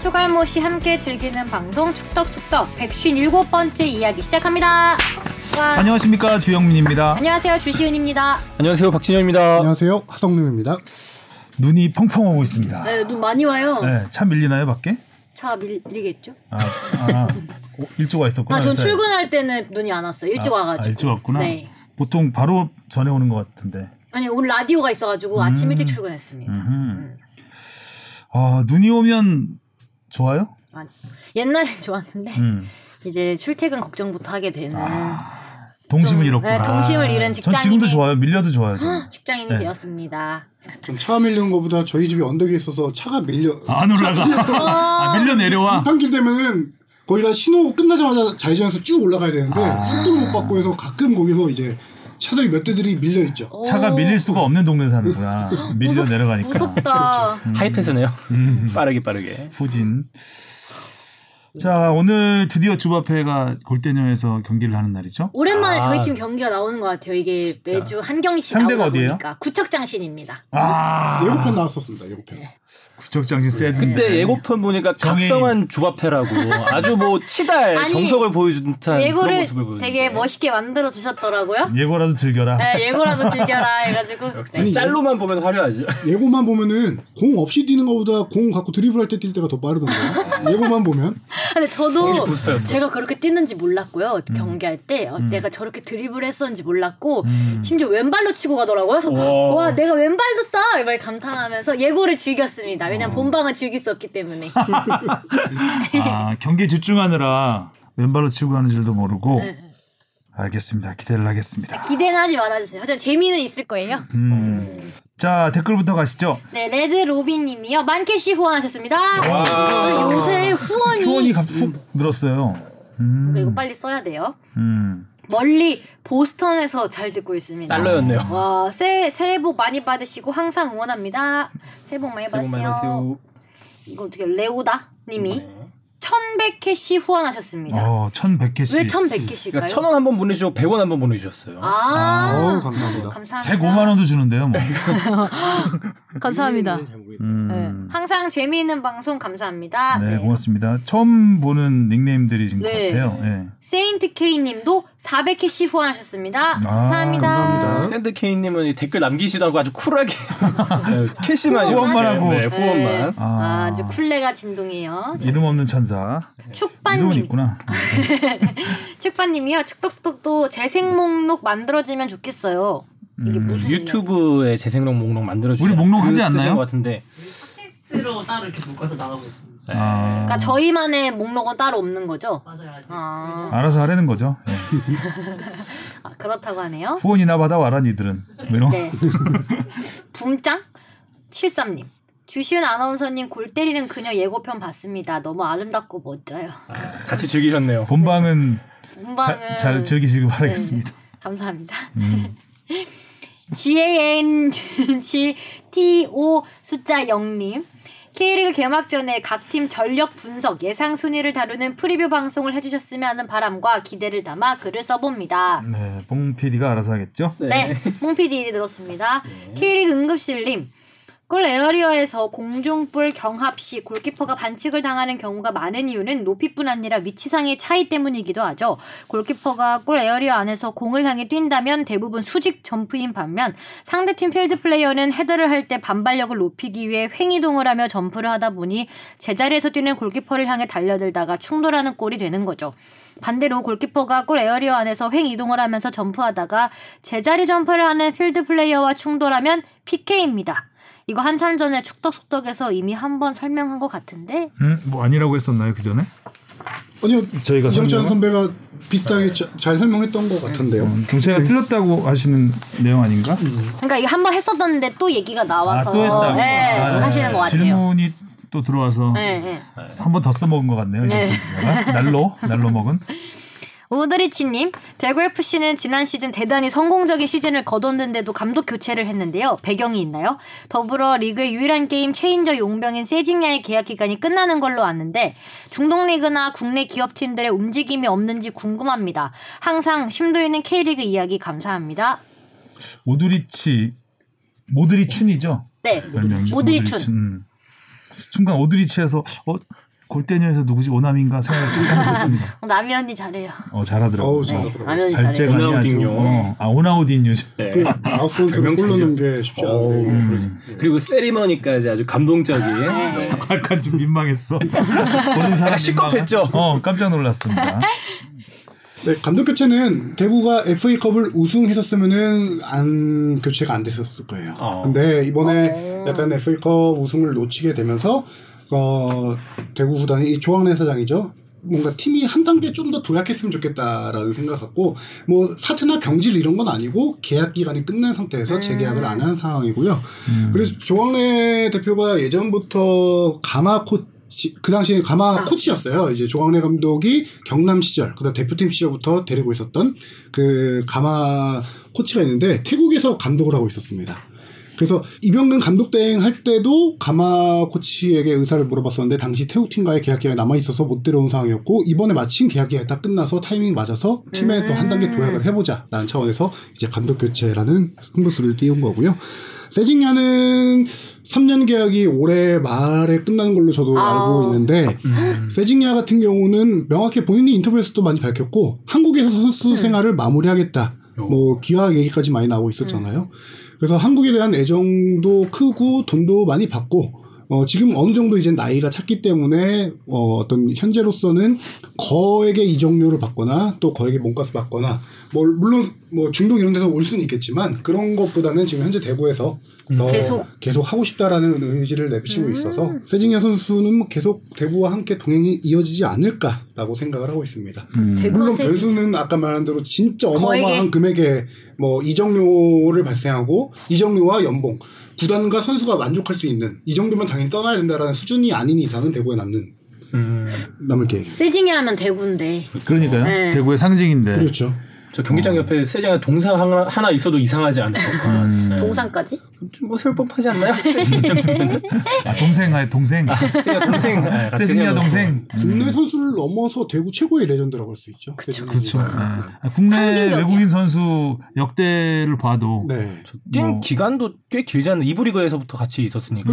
추갈모 씨 함께 즐기는 방송 축덕숙덕 157번째 이야기 시작합니다. 와. 안녕하십니까 주영민입니다. 안녕하세요 주시은입니다. 안녕하세요 박진영입니다. 안녕하세요. 하성룡입니다. 눈이 펑펑 오고 있습니다. 네, 눈 많이 와요. 네, 차 밀리나요 밖에? 차 밀리겠죠? 아, 아 오, 일찍 와 있었구나. 아, 전 회사에. 출근할 때는 눈이 안 왔어요. 일찍 아, 와가지고. 아, 일찍 왔구나. 네. 보통 바로 전에 오는 것 같은데. 아니 오늘 라디오가 있어가지고 아침 음. 일찍 출근했습니다. 음흠. 아 눈이 오면 좋아요? 아니, 옛날엔 좋았는데 음. 이제 출퇴근 걱정부터 하게 되는 동심을 좀, 잃었구나. 네, 동심을 잃은 전 지금도 직장인이- 좋아요. 밀려도 좋아요. 저는. 직장인이 네. 되었습니다. 전차 밀리는 것보다 저희 집이 언덕에 있어서 차가 밀려 안 올라가. 아, 밀려 내려와. 한길 되면은 거기가 신호 끝나자마자 좌회전해서 쭉 올라가야 되는데 아. 속도를 못 받고 해서 가끔 거기서 이제 차들이 몇 대들이 밀려 있죠. 차가 오, 밀릴 수가 없는 동네 사는구나. 밀려 내려가니까. 무섭다. 하이패스네요. 빠르게 빠르게. 후진. 자 오늘 드디어 주바페가 골대녀에서 경기를 하는 날이죠. 오랜만에 아. 저희 팀 경기가 나오는 것 같아요. 이게 매주 한 경기씩 상대가 나오다 어디예요? 보니까 구척장신입니다. 아 예고편 나왔었습니다. 예고편. 구척장신 세드. 그때 예고편 보니까. 각성한 주바페라고 아주 뭐 치달 아니, 정석을 보여준 듯한 그런 예고를 되게 멋있게 만들어 주셨더라고요. 예고라도 즐겨라. 네, 예고라도 즐겨라 해가지고 네. 짤로만 보면 화려하지. 예고만 보면은 공 없이 뛰는 것보다 공 갖고 드리블할 때 뛸 때가 더 빠르던데. 예고만 보면 근데 저도. 제가 그렇게 뛰는지 몰랐고요. 음. 경기할 때 어, 내가 저렇게 드리블 했었는지 몰랐고 음. 심지어 왼발로 치고 가더라고요. 그래서 와. 와 내가 왼발도 써! 이말 감탄하면서 예고를 즐겼습니다. 왜냐면 어. 본방은 즐길 수 없기 때문에. 아 경기에 집중하느라 왼발로 치고 가는 줄도 모르고. 네. 알겠습니다. 기대를 하겠습니다. 기대는 하지 말아주세요. 하지만 재미는 있을 거예요. 음. 자 댓글부터 가시죠. 네, 레드 로빈님이요. 만캐시 후원하셨습니다. 와. 요새 후원이, 후원이 갑- 훅 늘었어요. 음. 이거 빨리 써야 돼요. 음. 멀리 보스턴에서 잘 듣고 있습니다. 달러였네요. 와, 새해, 새해 복 많이 받으시고 항상 응원합니다. 새해 복 많이. 받으세요. 이거 어떻게 레오다 님이 네. 1100캐시 후원하셨습니다. 어, 1100캐시. 왜 1100캐시일까요? 그러니까 천원 한번 보내주고 백원한번 보내주셨어요. 아, 어우, 감사합니다. 감사합니다. 105만 원도 주는데요, 뭐. 감사합니다. 음. 네. 항상 재미있는 방송 감사합니다. 네, 네. 고맙습니다. 처음 보는 닉네임들이신 네. 것 같아요. 네. 세인트 K님도 400캐시 후원하셨습니다. 감사합니다. 감사합니다. 샌드 케이님은 이 댓글 남기시도 하고 아주 쿨하게 네, 캐시만 후원만 이렇게, 하고. 네, 후원만. 아. 아, 아주 쿨레가 진동이에요. 이름 없는 천사. 이름은 축반님, 있구나. 축반님이요. 축덕숙덕도 재생 목록 만들어지면 좋겠어요. 이게 음, 무슨? 유튜브에 재생록 목록 만들어 주세요. 우리 목록 그 하지 뜻인 않나요? 것 같은데. 로 따로 이렇게 묶어서 나가고 있습니다. 네. 아, 그러니까 저희만의 목록은 따로 없는 거죠? 맞아요 아직. 아, 알아서 하라는 거죠. 네. 아, 그렇다고 하네요. 후원이나 받아와라, 니들은. 뭐 이런. 네. 붐짱 73님. 주시은 아나운서님 골 때리는 그녀 예고편 봤습니다. 너무 아름답고 멋져요. 같이 즐기셨네요. 본방은 본방은 자- 잘 즐기시기 바라겠습니다. 감사합니다. 음. GANGTO 숫자 0님. K리그 개막 전에 각 팀 전력 분석 예상 순위를 다루는 프리뷰 방송을 해주셨으면 하는 바람과 기대를 담아 글을 써봅니다. 네, 봉 PD가 알아서 하겠죠. 네, 뽕PD 일이 들었습니다. K리그 응급실님. 골 에어리어에서 공중볼 경합 시 골키퍼가 반칙을 당하는 경우가 많은 이유는 높이뿐 아니라 위치상의 차이 때문이기도 하죠. 골키퍼가 골 에어리어 안에서 공을 향해 뛴다면 대부분 수직 점프인 반면 상대팀 필드 플레이어는 헤더를 할 때 반발력을 높이기 위해 횡이동을 하며 점프를 하다 보니 제자리에서 뛰는 골키퍼를 향해 달려들다가 충돌하는 꼴이 되는 거죠. 반대로 골키퍼가 골 에어리어 안에서 횡 이동을 하면서 점프하다가 제자리 점프를 하는 필드 플레이어와 충돌하면 PK입니다. 이거 한참 전에 축덕숙덕에서 이미 한 번 설명한 것 같은데 음, 뭐 아니라고 했었나요, 그 전에? 아니요. 저희가 이정찬? 선배가 비슷하게 자- 잘 설명했던 것 같은데요. 음, 제가 틀렸다고 하시는 내용 아닌가? 그러니까 이거 한번 했었는데 또 얘기가 나와서 아, 또 했다. 네, 아, 하시는 것 같아요. 질문이 또 들어와서 네, 네. 한번 더 써먹은 것 같네요. 네. 이제 날로 날로 먹은. 오드리치님, 대구 FC는 지난 시즌 대단히 성공적인 시즌을 거뒀는데도 감독 교체를 했는데요. 배경이 있나요? 더불어 리그의 유일한 게임 체인저 용병인 세징야의 계약 기간이 끝나는 걸로 아는데 중동 리그나 국내 기업 팀들의 움직임이 없는지 궁금합니다. 항상 심도 있는 K리그 이야기 감사합니다. 오드리치 모드리춘이죠. 네, 오드리춘. 음. 순간 오드리치에서 어 골대녀에서 누구지 오남인가 생각을 좀 했었습니다. 어, 남이 언니 잘해요. 어 잘하더라고. 어우 요 잘하더라고요. 남이 언니 잘 잘해요. 째가니 아주. 오나우딩요. 어, 아 오나우딘요. 네. 그 차이죠. 넣는 게 쉽지 않은데 음. 그리고 세리머니까지 아주 감동적인. 네. 약간 좀 민망했어. 보는 사람 시겁했죠? 어 깜짝 놀랐습니다. 네, 감독 교체는 대구가 FA컵을 우승했었으면은 안 교체가 안 됐었을 거예요. 어. 근데 이번에 어. 약간 FA컵 우승을 놓치게 되면서 어, 대구 구단이 이 조항래 사장이죠. 뭔가 팀이 한 단계 좀 더 도약했으면 좋겠다라는 생각 갖고 뭐 사태나 경질 이런 건 아니고 계약 기간이 끝난 상태에서 재계약을 안 한 상황이고요. 그래서 조광래 대표가 예전부터 가마 코치 그 당시에 가마 코치였어요. 이제 조광래 감독이 경남 시절 그다음 대표팀 시절부터 데리고 있었던 그 가마 코치가 있는데 태국에서 감독을 하고 있었습니다. 그래서 이병근 감독 대행 할 때도 가마 코치에게 의사를 물어봤었는데 당시 태국팀과의 계약 기간이 남아 있어서 못 들어온 상황이었고 이번에 마침 계약 기간이 다 끝나서 타이밍 맞아서 팀에 또한 단계 도약을 해보자 라는 차원에서 이제 감독 교체라는 승부수를 띄운 거고요. 세징야는 3년 계약이 올해 말에 끝나는 걸로 저도 아. 알고 있는데 세징야 같은 경우는 명확히 본인이 인터뷰에서도 많이 밝혔고 한국에서 선수 생활을 마무리하겠다. 뭐 기아 얘기까지 많이 나오고 있었잖아요. 그래서 한국에 대한 애정도 크고 돈도 많이 받고 어, 지금 어느 정도 이제 나이가 찼기 때문에 어, 어떤 현재로서는 거액의 이적료를 받거나 또 거액의 몸값을 받거나 뭐 물론 뭐 중동 이런 데서 올 수는 있겠지만 그런 것보다는 지금 현재 대구에서 더 계속. 계속 하고 싶다라는 의지를 내비치고 있어서 세징야 선수는 뭐 계속 대구와 함께 동행이 이어지지 않을까라고 생각을 하고 있습니다. 대구 물론 변수는 아까 말한 대로 진짜 어마어마한 거액의- 금액의 뭐 이적료를 발생하고 이적료와 연봉 구단과 선수가 만족할 수 있는 이 정도면 당연히 떠나야 된다라는 수준이 아닌 이상은 대구에 남는 음, 남을 계획. 세징야 하면 대구인데. 그러니까요. 네. 대구의 상징인데. 그렇죠. 저 경기장 옆에 세장에 동상 하나, 하나 있어도 이상하지 않을 것 같아요. 음. 네. 동상까지? 좀뭐 슬퍼하지 않나요? 세징야 정도면? 아, 동생. 세징야 동생. 네, 같이 세징야 세워놓고. 동생. 국내 선수를 넘어서 대구 최고의 레전드라고 할 수 있죠. 그쵸. 그렇죠. 네. 아, 국내 상징적이야. 외국인 선수 역대를 봐도 네. 뛴 뭐. 기간도 꽤 길지 않나 이부 리그에서부터 같이 있었으니까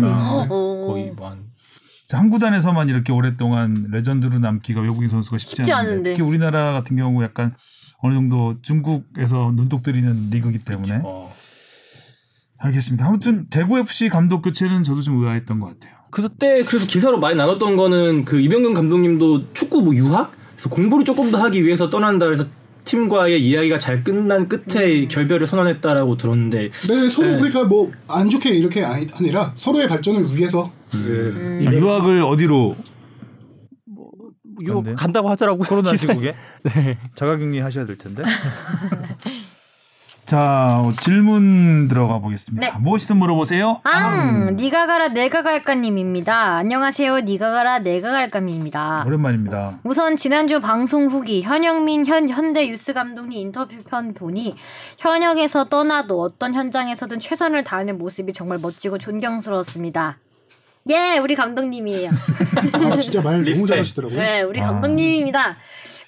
어. 거의 뭐한 한 구단에서만 이렇게 오랫동안 레전드로 남기가 외국인 선수가 쉽지, 쉽지 않은데, 않은데. 특히 우리나라 같은 경우 약간 어느 정도 중국에서 눈독 들이는 리그이기 때문에 어. 알겠습니다. 아무튼 대구 FC 감독 교체는 저도 좀 의아했던 것 같아요. 그때 그래서 기사로 많이 나눴던 거는 그 이병근 감독님도 축구 뭐 유학 그래서 공부를 조금 더 하기 위해서 떠난다 그래서 팀과의 이야기가 잘 끝난 끝에 결별을 선언했다라고 들었는데 네, 서로 네. 그러니까 뭐 안 좋게 이렇게 아니, 아니라 서로의 발전을 위해서 음. 네. 아, 유학을 어디로 유학 그런데요? 간다고 하더라고요. 코로나. 시국에 네. 자가격리 하셔야 될 텐데. 자 어, 질문 들어가 보겠습니다. 네. 무엇이든 물어보세요. 앙, 니가 가라 내가 갈까님입니다. 안녕하세요. 니가 가라 내가 갈까님입니다. 오랜만입니다. 우선 지난주 방송 후기 현영민 현 현대 유스 감독님 인터뷰편 보니 현역에서 떠나도 어떤 현장에서든 최선을 다하는 모습이 정말 멋지고 존경스러웠습니다. 예, 우리 감독님이에요. 아, 진짜 말 너무. 잘하시더라고요. 네, 우리 아. 감독님입니다.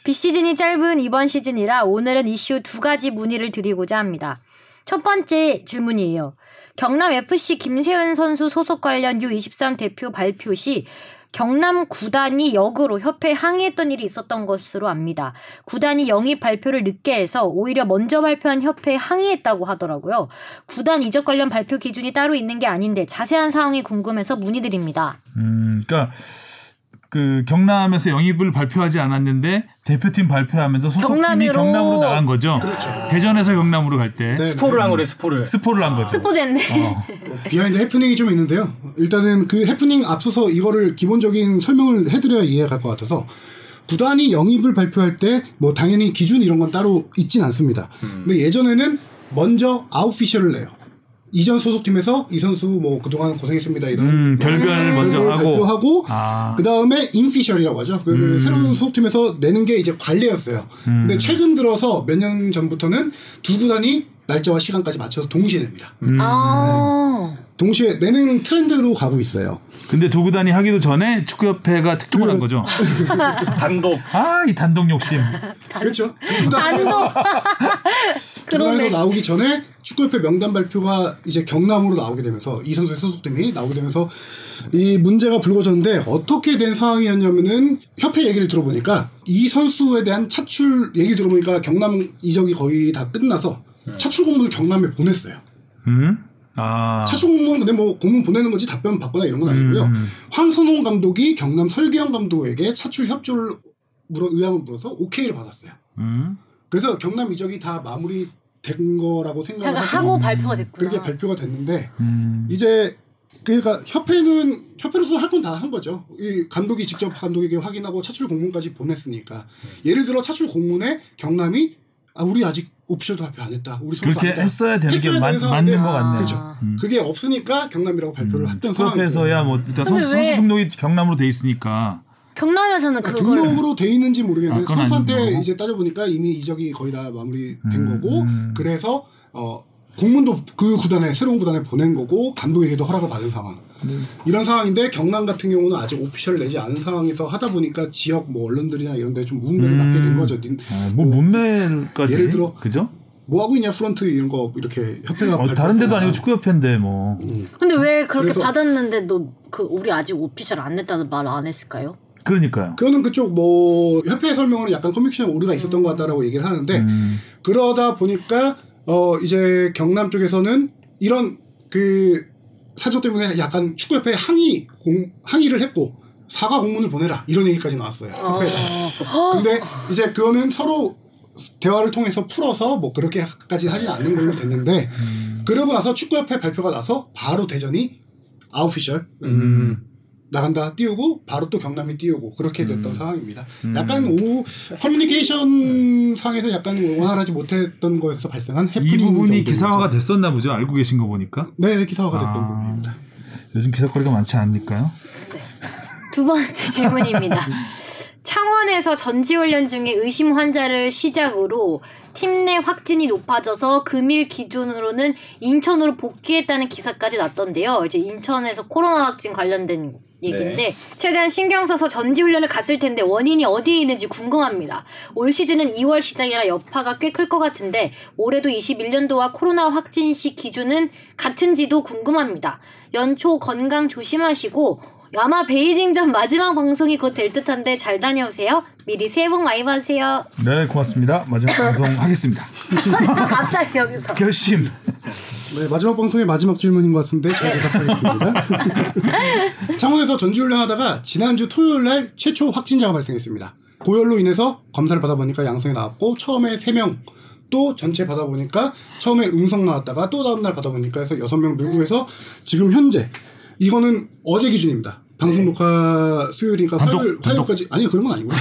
비시즌이 짧은 이번 시즌이라 오늘은 이슈 두 가지 문의를 드리고자 합니다. 첫 번째 질문이에요. 경남 FC 김세현 선수 소속 관련 U23 대표 발표 시 경남 구단이 역으로 협회에 항의했던 일이 있었던 것으로 압니다. 구단이 영입 발표를 늦게 해서 오히려 먼저 발표한 협회에 항의했다고 하더라고요. 구단 이적 관련 발표 기준이 따로 있는 게 아닌데 자세한 사항이 궁금해서 문의드립니다. 음, 그러니까 그 경남에서 영입을 발표하지 않았는데 대표팀 발표하면서 소속팀이 경남으로. 경남으로 나간 거죠. 그렇죠. 대전에서 경남으로 갈때 네, 스포를 한 거래 스포를. 스포를 한 거죠. 스포 됐네. 어. behind 해프닝이 좀 있는데요. 일단은 그 해프닝 앞서서 이거를 기본적인 설명을 해드려야 이해가 갈 것 같아서 구단이 영입을 발표할 때 뭐 당연히 기준 이런 건 따로 있진 않습니다. 근데 예전에는 먼저 아웃피셜을 내요. 이전 소속팀에서 이 선수 뭐 그동안 고생했습니다 이런 음, 결별을 먼저 결별 하고. 발표하고 아. 그 다음에 인피셜이라고 하죠. 그 음. 새로운 소속팀에서 내는 게 이제 관례였어요. 근데 최근 들어서 몇 년 전부터는 두 구단이 날짜와 시간까지 맞춰서 동시에 냅니다. 아. 동시에 내는 트렌드로 가고 있어요. 근데 두 구단이 하기도 전에 축구협회가 특종을 한 거죠. 단독. 아, 이 단독 욕심. 그렇죠. 두 구단 단독. 구단에서 그러네. 나오기 전에 축구협회 명단 발표가 이제 경남으로 나오게 되면서 이 선수의 소속팀이 나오게 되면서 이 문제가 불거졌는데 어떻게 된 상황이었냐면은 협회 얘기를 들어보니까 이 선수에 대한 차출 얘기를 들어보니까 경남 이적이 거의 다 끝나서 차출 공문을 경남에 보냈어요. 음? 아. 차출 공문 근데 뭐 공문 보내는 거지 답변 받거나 이런 건 아니고요. 음. 황선홍 감독이 경남 설기현 감독에게 차출 협조를 물어 의향을 물어서 오케이를 받았어요. 음? 그래서 경남 이적이 다 마무리 된 거라고 생각을 그러니까 하고 하고 발표가 됐구나. 그게 발표가 됐는데 음. 이제 그러니까 협회는 협회로서 할 건 다 한 거죠. 이 감독이 직접 감독에게 확인하고 차출 공문까지 보냈으니까 예를 들어 차출 공문에 경남이 아 우리 아직 오피셜도 발표 안 했다. 우리 그렇게 아니다. 했어야 되는 게 맞, 되는 상황인데 맞는 것 같네요. 그렇죠. 음. 그게 없으니까 경남이라고 발표를 했던 상황이고 축구협회에서야 뭐 일단 선수, 왜- 선수 등록이 경남으로 돼 있으니까 경남에서는 그러니까 그걸 등록으로 돼 있는지 모르겠는데 아, 아닌 거고. 이제 따져보니까 이미 이적이 거의 다 마무리된 음, 거고 음. 그래서 어 공문도 그 구단에 새로운 구단에 보낸 거고 감독에게도 허락을 받은 상황 네. 이런 상황인데 경남 같은 경우는 아직 오피셜 내지 않은 상황에서 하다 보니까 지역 뭐 언론들이나 이런 데 좀 문매를 음. 맞게 된 거죠 닌- 어, 뭐 문매까지 예를 들어 그죠? 뭐 하고 있냐 프런트 이런 거 이렇게 협회가 어, 다른 데도. 아니고 축구 협회인데 뭐 음. 근데 왜 그렇게 받았는데 너 그 우리 아직 오피셜 안 냈다는 말 안 했을까요? 그러니까요. 그거는 그쪽 뭐 협회 설명으로 약간 커뮤니케이션 오류가 있었던 것 같다라고 얘기를 하는데 음. 그러다 보니까 어 이제 경남 쪽에서는 이런 그 사조 때문에 약간 축구협회에 항의 공, 항의를 했고 사과 공문을 보내라 이런 얘기까지 나왔어요. 협회에다. 근데 이제 그거는 서로 대화를 통해서 풀어서 뭐 그렇게까지 하진 않는 걸로 됐는데 그러고 나서 축구협회 발표가 나서 바로 대전이 아웃피셜 음. 나간다 띄우고 바로 또 경남이 띄우고 그렇게 됐던 음. 상황입니다. 약간 오 커뮤니케이션 상에서 약간 원활하지 못했던 거에서 발생한 이 해프닝 부분이 정도인 기사화가 거죠. 됐었나 보죠. 알고 계신 거 보니까. 네 기사화가 됐던 아. 부분입니다. 요즘 기사거리가 많지 않으니까요. 두 번째 질문입니다. 창원에서 전지훈련 중에 의심 환자를 시작으로 팀 내 확진이 높아져서 금일 기준으로는 인천으로 복귀했다는 기사까지 났던데요. 이제 인천에서 코로나 확진 관련된 얘기인데 최대한 신경 써서 전지 훈련을 갔을 텐데 원인이 어디에 있는지 궁금합니다. 올 시즌은 2월 시작이라 여파가 꽤 클 것 같은데 올해도 21년도와 코로나 확진 시 기준은 같은지도 궁금합니다. 연초 건강 조심하시고 아마 베이징전 마지막 방송이 곧 될 듯한데 잘 다녀오세요. 미리 새해 복 많이 받으세요. 네, 고맙습니다. 마지막 방송 하겠습니다. 갑자기 여기서. 결심. 네, 마지막 방송의 마지막 질문인 것 같은데 제가 대답하겠습니다. 창원에서 전지훈련하다가 지난주 토요일 날 최초 확진자가 발생했습니다. 고열로 인해서 검사를 받아보니까 양성이 나왔고 처음에 3명 또 전체 받아보니까 처음에 음성 나왔다가 또 다음날 받아보니까 해서 6명 늘고 해서 지금 현재 이거는 어제 기준입니다. 방송 녹화 수요일이니까 단독, 화요일, 단독. 화요일까지 아니 그런 건 아니고요.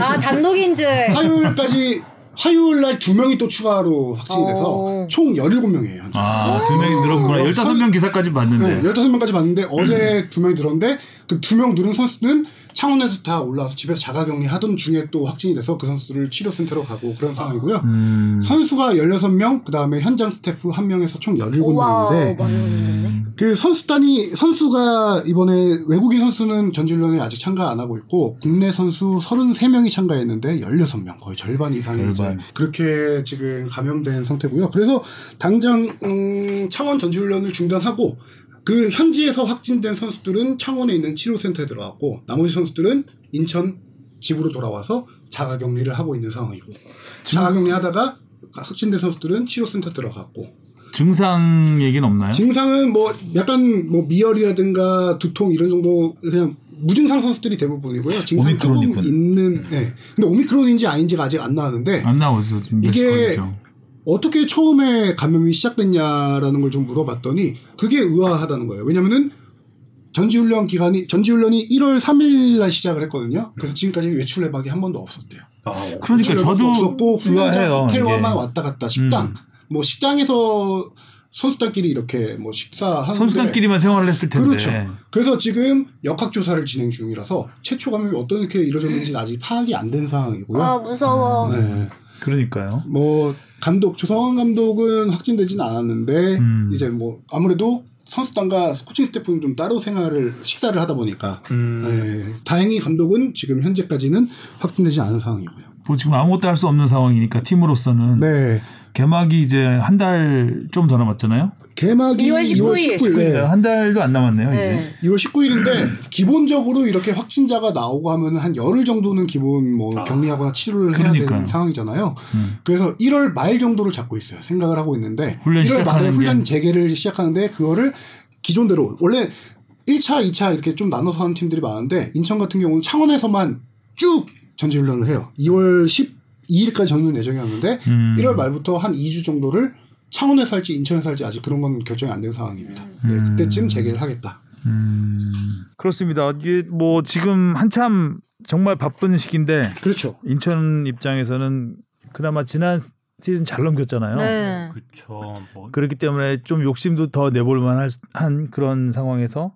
아 단독인 줄. 화요일까지 화요일 날 두 명이 또 추가로 확진이 돼서 어. 총 17명이에요. 현재. 아, 두 명이 늘었구나. 15명 기사까지 봤는데. 네, 15명까지 봤는데 어제 두 명이 늘었는데 그 두명 늘은 선수는 창원에서 다 올라와서 집에서 자가 격리 하던 중에 또 확진이 돼서 그 선수를 치료센터로 가고 그런 상황이고요. 음. 선수가 16명, 그 다음에 현장 스태프 1명에서 총 와우 17명인데 많이 걸렸네. 그 선수단이 선수가 이번에 외국인 선수는 전지훈련에 아직 참가 안 하고 있고 국내 선수 33명이 참가했는데 16명 거의 절반 이상이 절반. 그렇게 지금 감염된 상태고요. 그래서 당장 음, 창원 전지훈련을 중단하고 그 현지에서 확진된 선수들은 창원에 있는 치료센터에 들어갔고 나머지 선수들은 인천 집으로 돌아와서 자가격리를 하고 있는 상황이고 자가격리하다가 확진된 선수들은 치료센터 들어갔고 증상 얘기는 없나요? 증상은 뭐 약간 뭐 미열이라든가 두통 이런 정도 그냥 무증상 선수들이 대부분이고요. 증상 조금 오미크론이군. 있는. 네. 근데 오미크론인지 아닌지가 아직 안 나왔는데 안 나와서 좀 이게. 어떻게 처음에 감염이 시작됐냐라는 걸 좀 물어봤더니 그게 의아하다는 거예요. 왜냐면은 전지훈련 기간이 전지훈련이 1월 3일 날 시작을 했거든요. 그래서 지금까지 외출 내박이 한 번도 없었대요. 아, 그러니까 저도 없었고 훈련장. 호텔만. 왔다 갔다 식당 음. 뭐 식당에서 선수단끼리 이렇게 뭐 식사하는데 선수단끼리만 생활을 했을 텐데. 그렇죠. 그래서 지금 역학 조사를 진행 중이라서 최초 감염이 어떻게 이루어졌는지는 아직 파악이 안 된 상황이고요. 아 무서워. 네. 그러니까요. 뭐 감독 조성환 감독은 확진되진 않았는데 음. 이제 뭐 아무래도 선수단과 코칭 스태프는 좀 따로 생활을 식사를 하다 보니까 음. 예, 다행히 감독은 지금 현재까지는 확진되지 않은 상황이고요. 뭐 지금 아무것도 할 수 없는 상황이니까 팀으로서는 네. 개막이 이제 한 달 좀 더 남았잖아요. 개막이 2월 19일. 19일. 네. 한 달도 안 남았네요, 이제. 네. 2월 19일인데 기본적으로 이렇게 확진자가 나오고 하면 한 열흘 정도는 기본 뭐 격리하거나 치료를 해야 그러니까요. 되는 상황이잖아요. 음. 그래서 1월 말 정도를 잡고 있어요. 생각을 하고 있는데 훈련 1월 말에. 훈련 재개를 시작하는데 그거를 기존대로 원래 1차, 2차 이렇게 좀 나눠서 하는 팀들이 많은데 인천 같은 경우는 창원에서만 쭉 전지 훈련을 해요. 2월 12일까지 전후 예정이었는데 음. 1월 말부터 한 2주 정도를 창원에서 할지 인천에서 할지 아직 그런 건 결정이 안 된 상황입니다. 네, 음. 그때쯤 재개를 하겠다. 음, 그렇습니다. 이게 뭐 지금 한참 정말 바쁜 시기인데 그렇죠. 인천 입장에서는 그나마 지난 시즌 잘 넘겼잖아요. 네. 그렇죠. 뭐 그렇기 때문에 좀 욕심도 더 내볼 만한 한 그런 상황에서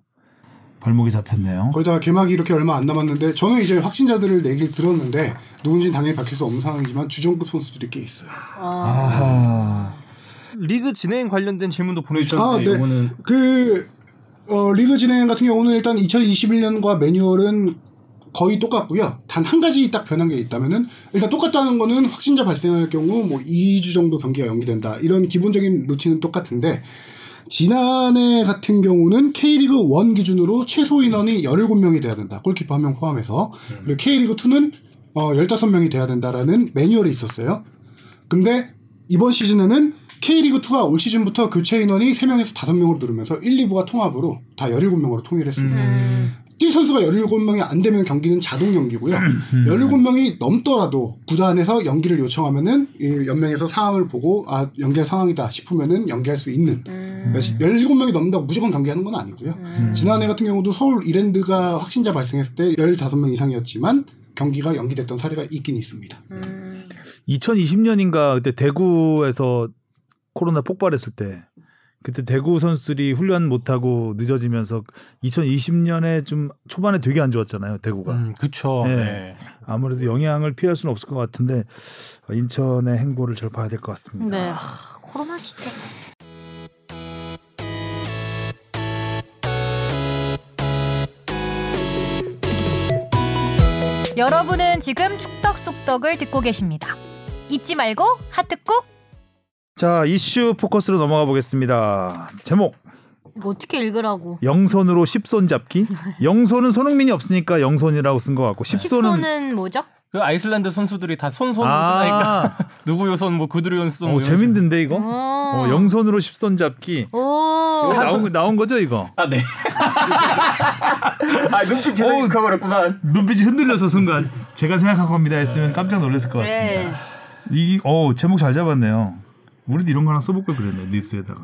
발목이 잡혔네요. 거기다가 개막이 이렇게 얼마 안 남았는데 저는 이제 확진자들을 얘기를 들었는데 누군지는 당연히 밝힐 수 없는 상황이지만 주종급 선수들이 꽤 있어요. 아. 아하. 리그 진행 관련된 질문도 보내주셨는데 아, 네. 이거는 그 어, 리그 진행 같은 경우는 일단 2021년과 매뉴얼은 거의 똑같고요. 단 한 가지 딱 변한 게 있다면은 일단 똑같다는 거는 확진자 발생할 경우 뭐 2주 정도 경기가 연기된다. 이런 기본적인 루틴은 똑같은데 지난해 같은 경우는 K리그 1 기준으로 최소 인원이 17명이 돼야 된다. 골키퍼 한 명 포함해서. 그리고 K리그 2는 어 15명이 돼야 된다라는 매뉴얼이 있었어요. 근데 이번 시즌에는 K리그 2가 올 시즌부터 교체 인원이 3명에서 5명으로 늘으면서 1, 2부가 통합으로 다 17명으로 통일했습니다. 음. 뛸 선수가 17명이 안 되면 경기는 자동 연기고요. 17명이 넘더라도 구단에서 연기를 요청하면은 이 연맹에서 상황을 보고 아, 연기할 상황이다 싶으면은 연기할 수 있는. 음. 17명이 넘는다고 무조건 경기하는 건 아니고요. 지난해 같은 경우도 서울 이랜드가 확진자 발생했을 때 15명 이상이었지만 경기가 연기됐던 사례가 있긴 있습니다. 음. 2020년인가 그때 대구에서 코로나 폭발했을 때 그때 대구 선수들이 훈련 못하고 늦어지면서 2020년에 좀 초반에 되게 안 좋았잖아요 대구가 음, 그쵸. 네. 네. 아무래도 영향을 피할 수는 없을 것 같은데 인천의 행보를 잘 봐야 될 것 같습니다. 네. 아, 코로나 진짜. 여러분은 지금 축덕 속덕을 듣고 계십니다. 잊지 말고 하트 꾹. 자 이슈 포커스로 넘어가 보겠습니다. 제목 이거 어떻게 읽으라고? 영손으로 십손 잡기. 영손은 손흥민이 없으니까 영손이라고 쓴 것 같고 십손은 십손은 뭐죠? 그 아이슬란드 선수들이 다 손손으로 아 누구 요 손 뭐 구두로 연손 어, 뭐 이런 재밌는데 이거? 오. 어, 영손으로 십손 잡기. 오. 이거 나온 나온 거죠 이거? 아, 네. 아, 눈빛 제대로 어우. 커버렸구만. 눈빛이 흔들려서 순간 제가 생각한 겁니다 했으면 깜짝 놀랐을 것 같습니다. 네. 이, 어 제목 잘 잡았네요. 우리도 이런 거 하나 써볼 걸 그랬네 뉴스에다가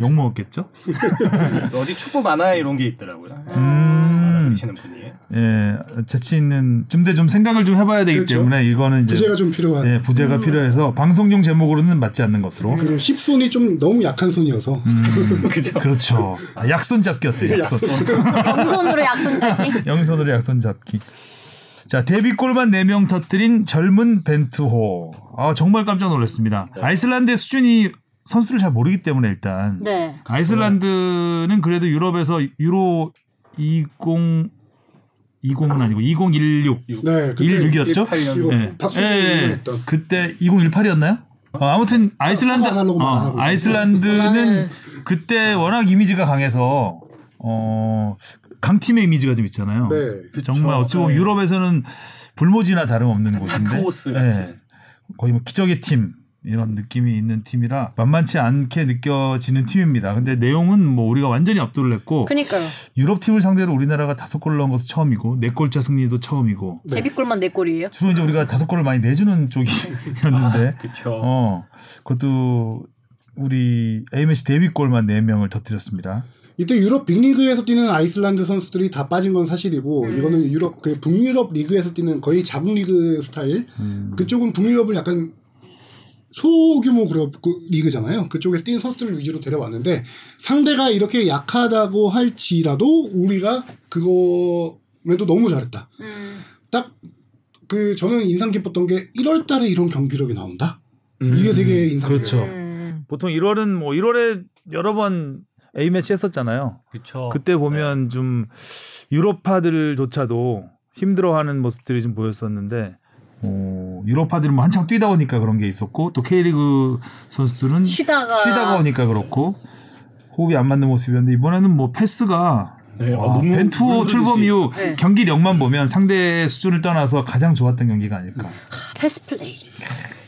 욕 먹었겠죠? 어디 축구 만화에 이런 게 있더라고요. 음, 그러시는 분이. 예, 재치 있는 좀더 좀 생각을 좀 해봐야 되기 그렇죠. 때문에 이거는 이제 부재가 좀 필요한. 예, 부재가 필요해서 방송용 제목으로는 맞지 않는 것으로. 그리고 10손이 좀 너무 약한 손이어서 그렇죠. 아, 약손 잡기 어때요? 약손. 영손으로 약손 잡기. 영손으로 약손 잡기. 자, 데뷔골만 4명 터뜨린 젊은 벤투호. 아, 정말 깜짝 놀랐습니다. 아이슬란드의 수준이 선수를 잘 모르기 때문에 일단. 네. 아이슬란드는 그래도 유럽에서 유로 20 20은 아니고 2016 네, 그때 16이었죠? 18년. 이거 예. 박수로 예, 예. 그때 2018이었나요? 어, 아무튼 아이슬란드 말안 어. 아이슬란드는 그때 워낙 이미지가 강해서 어 강팀의 이미지가 좀 있잖아요. 네. 정말 어찌 보면 네. 유럽에서는 불모지나 다름없는 곳인데 다크호스 예. 같은. 거의 뭐 기적의 팀 이런 느낌이 있는 팀이라 만만치 않게 느껴지는 팀입니다. 근데 내용은 뭐 우리가 완전히 압도를 했고 그니까요. 유럽 팀을 상대로 우리나라가 다섯 골 넣은 것도 처음이고 네 골차 승리도 처음이고 네. 데뷔골만 네 골이에요. 주로 이제 우리가 다섯 골을 많이 내주는 쪽이었는데 그쵸. 어 그것도 우리 AMC 데뷔골만 4명을 터뜨렸습니다. 이때 유럽 빅리그에서 뛰는 아이슬란드 선수들이 다 빠진 건 사실이고 이거는 유럽 그 북유럽 리그에서 뛰는 거의 자국 리그 스타일 그쪽은 북유럽을 약간 소규모 그룹 그 리그잖아요. 그쪽에서 뛰는 선수들을 위주로 데려왔는데 상대가 이렇게 약하다고 할지라도 우리가 그거에도 너무 잘했다. 딱그 저는 인상 깊었던 게 1월달에 이런 경기력이 나온다. 음. 이게 되게 인상 그렇죠. 깊었어요. 음. 보통 1월은 뭐 1월에 여러 번 A 매치 했었잖아요. 그쵸. 그때 보면 좀 유럽파들조차도 힘들어하는 모습들이 좀 보였었는데 어, 유럽파들은 뭐 한창 뛰다 보니까 그런 게 있었고 또 K리그 선수들은 쉬다가 쉬다가 오니까 그렇고 호흡이 안 맞는 모습이었는데 이번에는 뭐 패스가 네, 아, 와, 너무 벤투. 출범 이후 네. 경기력만 보면 상대 수준을 떠나서 가장 좋았던 경기가 아닐까. 패스 플레이.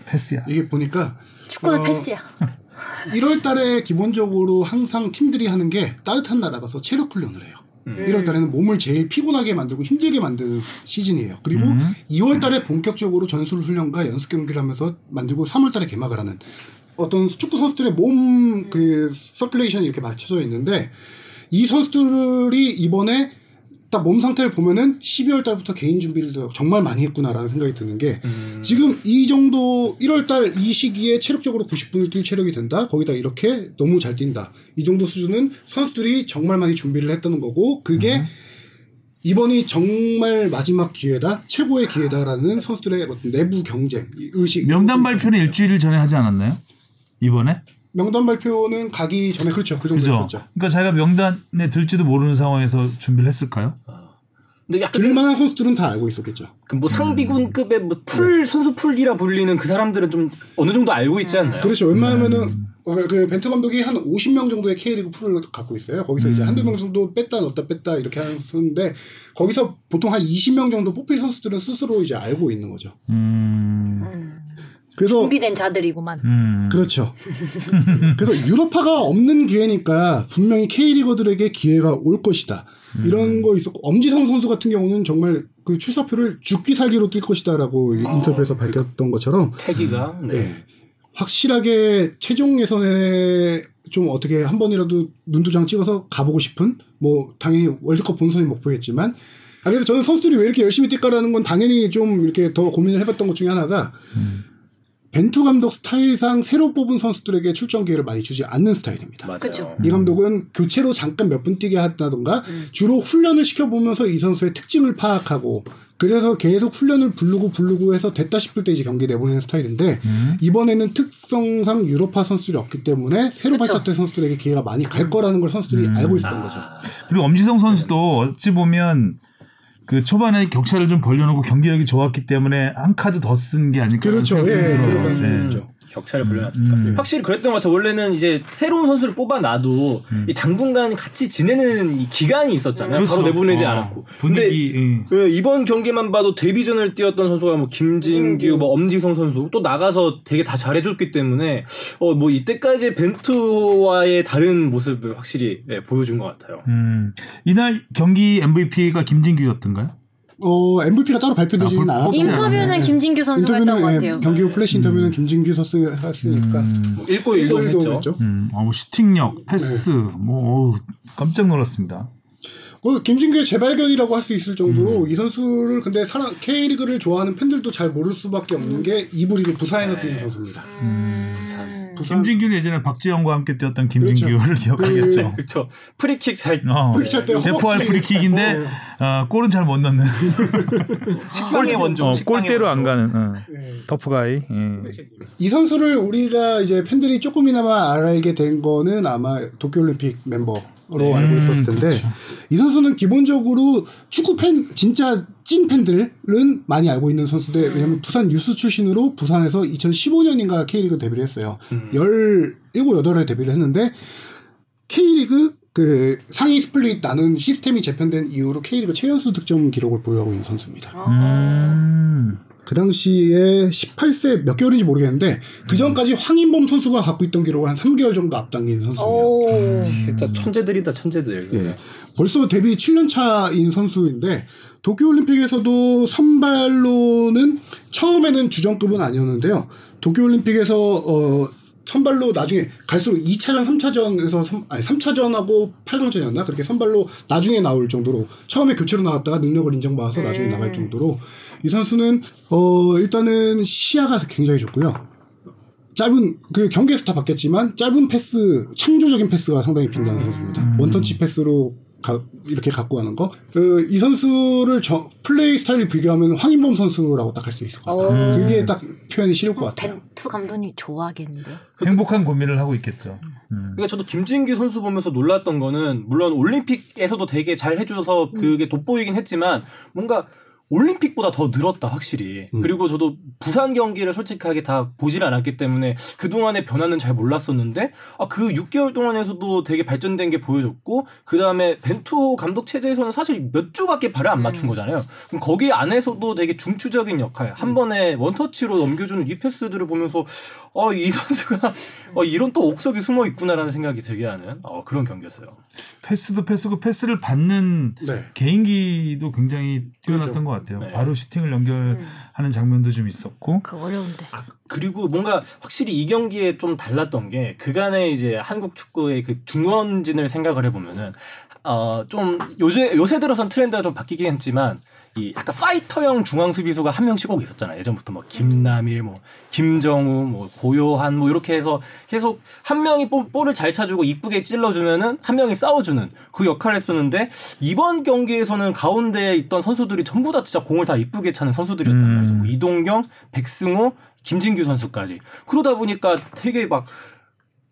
패스야. 이게 보니까 축구는 어, 패스야. 1월 달에 기본적으로 항상 팀들이 하는 게 따뜻한 나라 가서 체력 훈련을 해요. 음. 1월 달에는 몸을 제일 피곤하게 만들고 힘들게 만드는 시즌이에요. 그리고 음. 2월 달에 본격적으로 전술 훈련과 연습 경기를 하면서 만들고 3월 달에 개막을 하는 어떤 축구 선수들의 몸 그 circulation이 이렇게 맞춰져 있는데 이 선수들이 이번에 딱 몸 상태를 보면은 12월 달부터 개인 준비를 정말 많이 했구나라는 생각이 드는 게 음. 지금 이 정도 1월 달 이 시기에 체력적으로 90분을 뛸 체력이 된다. 거기다 이렇게 너무 잘 뛴다. 이 정도 수준은 선수들이 정말 많이 준비를 했다는 거고 그게 이번이 정말 마지막 기회다, 최고의 기회다라는 선수들의 어떤 내부 경쟁, 이 의식. 명단 발표는 일주일 전에 하지 않았나요? 이번에? 명단 발표는 가기 전에 그렇죠. 그 정도 그죠? 했었죠. 그러니까 자기가 명단에 들지도 모르는 상황에서 준비를 했을까요? 근데 약간 들만한 선수들은 다 알고 있었겠죠. 그뭐 상비군급의 뭐 풀 선수 풀이라 불리는 그 사람들은 좀 어느 정도 알고 있지 않나요? 그렇죠. 웬만하면은 어, 그 벤투 감독이 한 50명 정도의 K리그 풀을 갖고 있어요. 거기서 이제 한두 명 정도 뺐다 넣었다 뺐다 이렇게 하는데 거기서 보통 한 20명 정도 뽑힐 선수들은 스스로 이제 알고 있는 거죠. 음. 그래서 준비된 자들이구만. 음. 그렇죠. 그래서 유럽파가 없는 기회니까 분명히 K리거들에게 기회가 올 것이다. 이런 거 있었고 엄지성 선수 같은 경우는 정말 그 출사표를 죽기 살기로 뛸 것이다라고 인터뷰에서 밝혔던 것처럼 패기가 네. 예. 확실하게 최종 예선에 좀 어떻게 한 번이라도 눈도장 찍어서 가보고 싶은 뭐 당연히 월드컵 본선이 목표겠지만 아, 그래서 저는 선수들이 왜 이렇게 열심히 뛸까라는 건 당연히 좀 이렇게 더 고민을 해봤던 것 중에 하나가 벤투 감독 스타일상 새로 뽑은 선수들에게 출전 기회를 많이 주지 않는 스타일입니다. 맞아요. 그쵸. 이 감독은 교체로 잠깐 몇 분 뛰게 한다던가 주로 훈련을 시켜보면서 이 선수의 특징을 파악하고 그래서 계속 훈련을 부르고 부르고 해서 됐다 싶을 때 이제 경기 내보내는 스타일인데 이번에는 특성상 유로파 선수들이 없기 때문에 새로. 발탁된 선수들에게 기회가 많이 갈 거라는 걸 선수들이 알고 있었던 거죠. 그리고 엄지성 선수도 어찌 보면 그 초반에 격차를 좀 벌려놓고 경기력이 좋았기 때문에 한 카드 더 쓴 게 아닐까 그렇죠. 생각이 예, 좀 들어요. 네. 있죠. 격차를 벌려놨을까. 음. 확실히 그랬던 것 같아. 원래는 이제 새로운 선수를 뽑아놔도 이 당분간 같이 지내는 이 기간이 있었잖아요. 그렇죠. 바로 내보내지 어, 않았고. 분위기 예. 근데 예, 이번 경기만 봐도 데뷔전을 뛰었던 선수가 뭐 김진규, 뭐 엄지성 선수 또 나가서 되게 다 잘해줬기 때문에 어 뭐 이때까지 벤투와의 다른 모습을 확실히 예, 보여준 것 같아요. 음. 이날 경기 MVP가 김진규였던가요? 어, MVP가 따로 발표되지는 아, 않았고 인터뷰는 김진규 선수가 했던 것 인터뷰는 같아요. 예, 경기 후 플래시 인터뷰는 김진규 선수가 했으니까 뭐 1골 1도 했죠. 음. 어, 뭐 슈팅력, 패스, 뭐 어우, 깜짝 놀랐습니다. 그 김진규의 재발견이라고 할 수 있을 정도로 이 선수를 근데 사람 K리그를 좋아하는 팬들도 잘 모를 수밖에 없는 게 이부 리그 부산에서 뛰는 선수입니다. 음. 부산 김진규는 예전에 박지영과 함께 뛰었던 김진규를 기억하겠죠. 그렇죠. 프리킥 잘 어, 프리킥 할때 대포할 허벅지- 프리킥인데 어, 골은 잘 못 넣는 식빵의 원조. 어, 골대로 안. 가는 어. 예. 터프가이. 예. 이 선수를 우리가 이제 팬들이 조금이나마 알게 된 거는 아마 도쿄올림픽 멤버 로 알고 있었을 텐데 이 선수는 기본적으로 축구 팬 진짜 찐 팬들은 많이 알고 있는 선수인데 왜냐면 부산 유스 출신으로 부산에서 2015년인가 K리그 데뷔를 했어요. 17, 8에 데뷔를 했는데 K리그 그 상위 스플릿 나눈 시스템이 재편된 이후로 K리그 최연소 득점 기록을 보유하고 있는 선수입니다. 음. 그 당시에 18세 몇 개월인지 모르겠는데 그 전까지 황인범 선수가 갖고 있던 기록을 한 3개월 정도 앞당긴 선수예요. 오. 진짜 천재들이다 천재들. 예. 벌써 데뷔 7년 차인 선수인데 도쿄올림픽에서도 선발로는 처음에는 주전급은 아니었는데요. 도쿄올림픽에서 어 선발로 나중에 갈수록 2차전, 3차전에서 선, 아니 3차전하고 8강전이었나 그렇게 선발로 나중에 나올 정도로 처음에 교체로 나왔다가 능력을 인정받아서 나중에 나갈 정도로 이 선수는 어 일단은 시야가 굉장히 좋고요. 짧은 그 경기에서 다 봤겠지만 짧은 패스 창조적인 패스가 상당히 빈다는 선수입니다. 원터치 패스로 가- 이렇게 갖고 가는 거. 그, 이 선수를 저, 플레이 스타일을 비교하면 황인범 선수라고 딱 할 수 있을 것 같아요. 오. 그게 딱 표현이 쉬울 것 같아요. 벤투 감독님 좋아하겠는데요? 행복한 고민을 하고 있겠죠. 음. 그러니까 저도 김진규 선수 보면서 놀랐던 거는 물론 올림픽에서도 되게 잘 해줘서 그게 돋보이긴 했지만 뭔가 올림픽보다 더 늘었다 확실히 음. 그리고 저도 부산 경기를 솔직하게 다 보질 않았기 때문에 그동안의 변화는 잘 몰랐었는데 아, 그 6개월 동안에서도 되게 발전된 게 보여졌고 그 다음에 벤투 감독 체제에서는 사실 몇 주밖에 발을 안 맞춘 거잖아요 그럼 거기 안에서도 되게 중추적인 역할 한 번에 원터치로 넘겨주는 이 패스들을 보면서 어, 이 선수가 어, 이런 또 옥석이 숨어 있구나라는 생각이 들게 하는 어, 그런 경기였어요. 패스도 패스고 패스를 받는 네. 개인기도 굉장히 뛰어났던 것 같아요. 네. 바로 슈팅을 연결하는 장면도 좀 있었고. 그 어려운데. 아, 그리고 뭔가 확실히 이 경기에 좀 달랐던 게 그간의 이제 한국 축구의 그 중원진을 생각을 해보면은 어좀 요새 요새 들어선 트렌드가 좀 바뀌긴 했지만 이 약간 파이터형 중앙 수비수가 한 명씩 꼭 있었잖아요. 예전부터 뭐 김남일, 뭐 김정우, 뭐 고요한 뭐 이렇게 해서 계속 한 명이 볼, 볼을 잘 차주고 이쁘게 찔러주면은 한 명이 싸워주는 그 역할을 했었는데 이번 경기에서는 가운데에 있던 선수들이 전부 다 진짜 공을 다 이쁘게 차는 선수들이었단 음. 말이죠. 뭐 이동경, 백승호, 김진규 선수까지 그러다 보니까 되게 막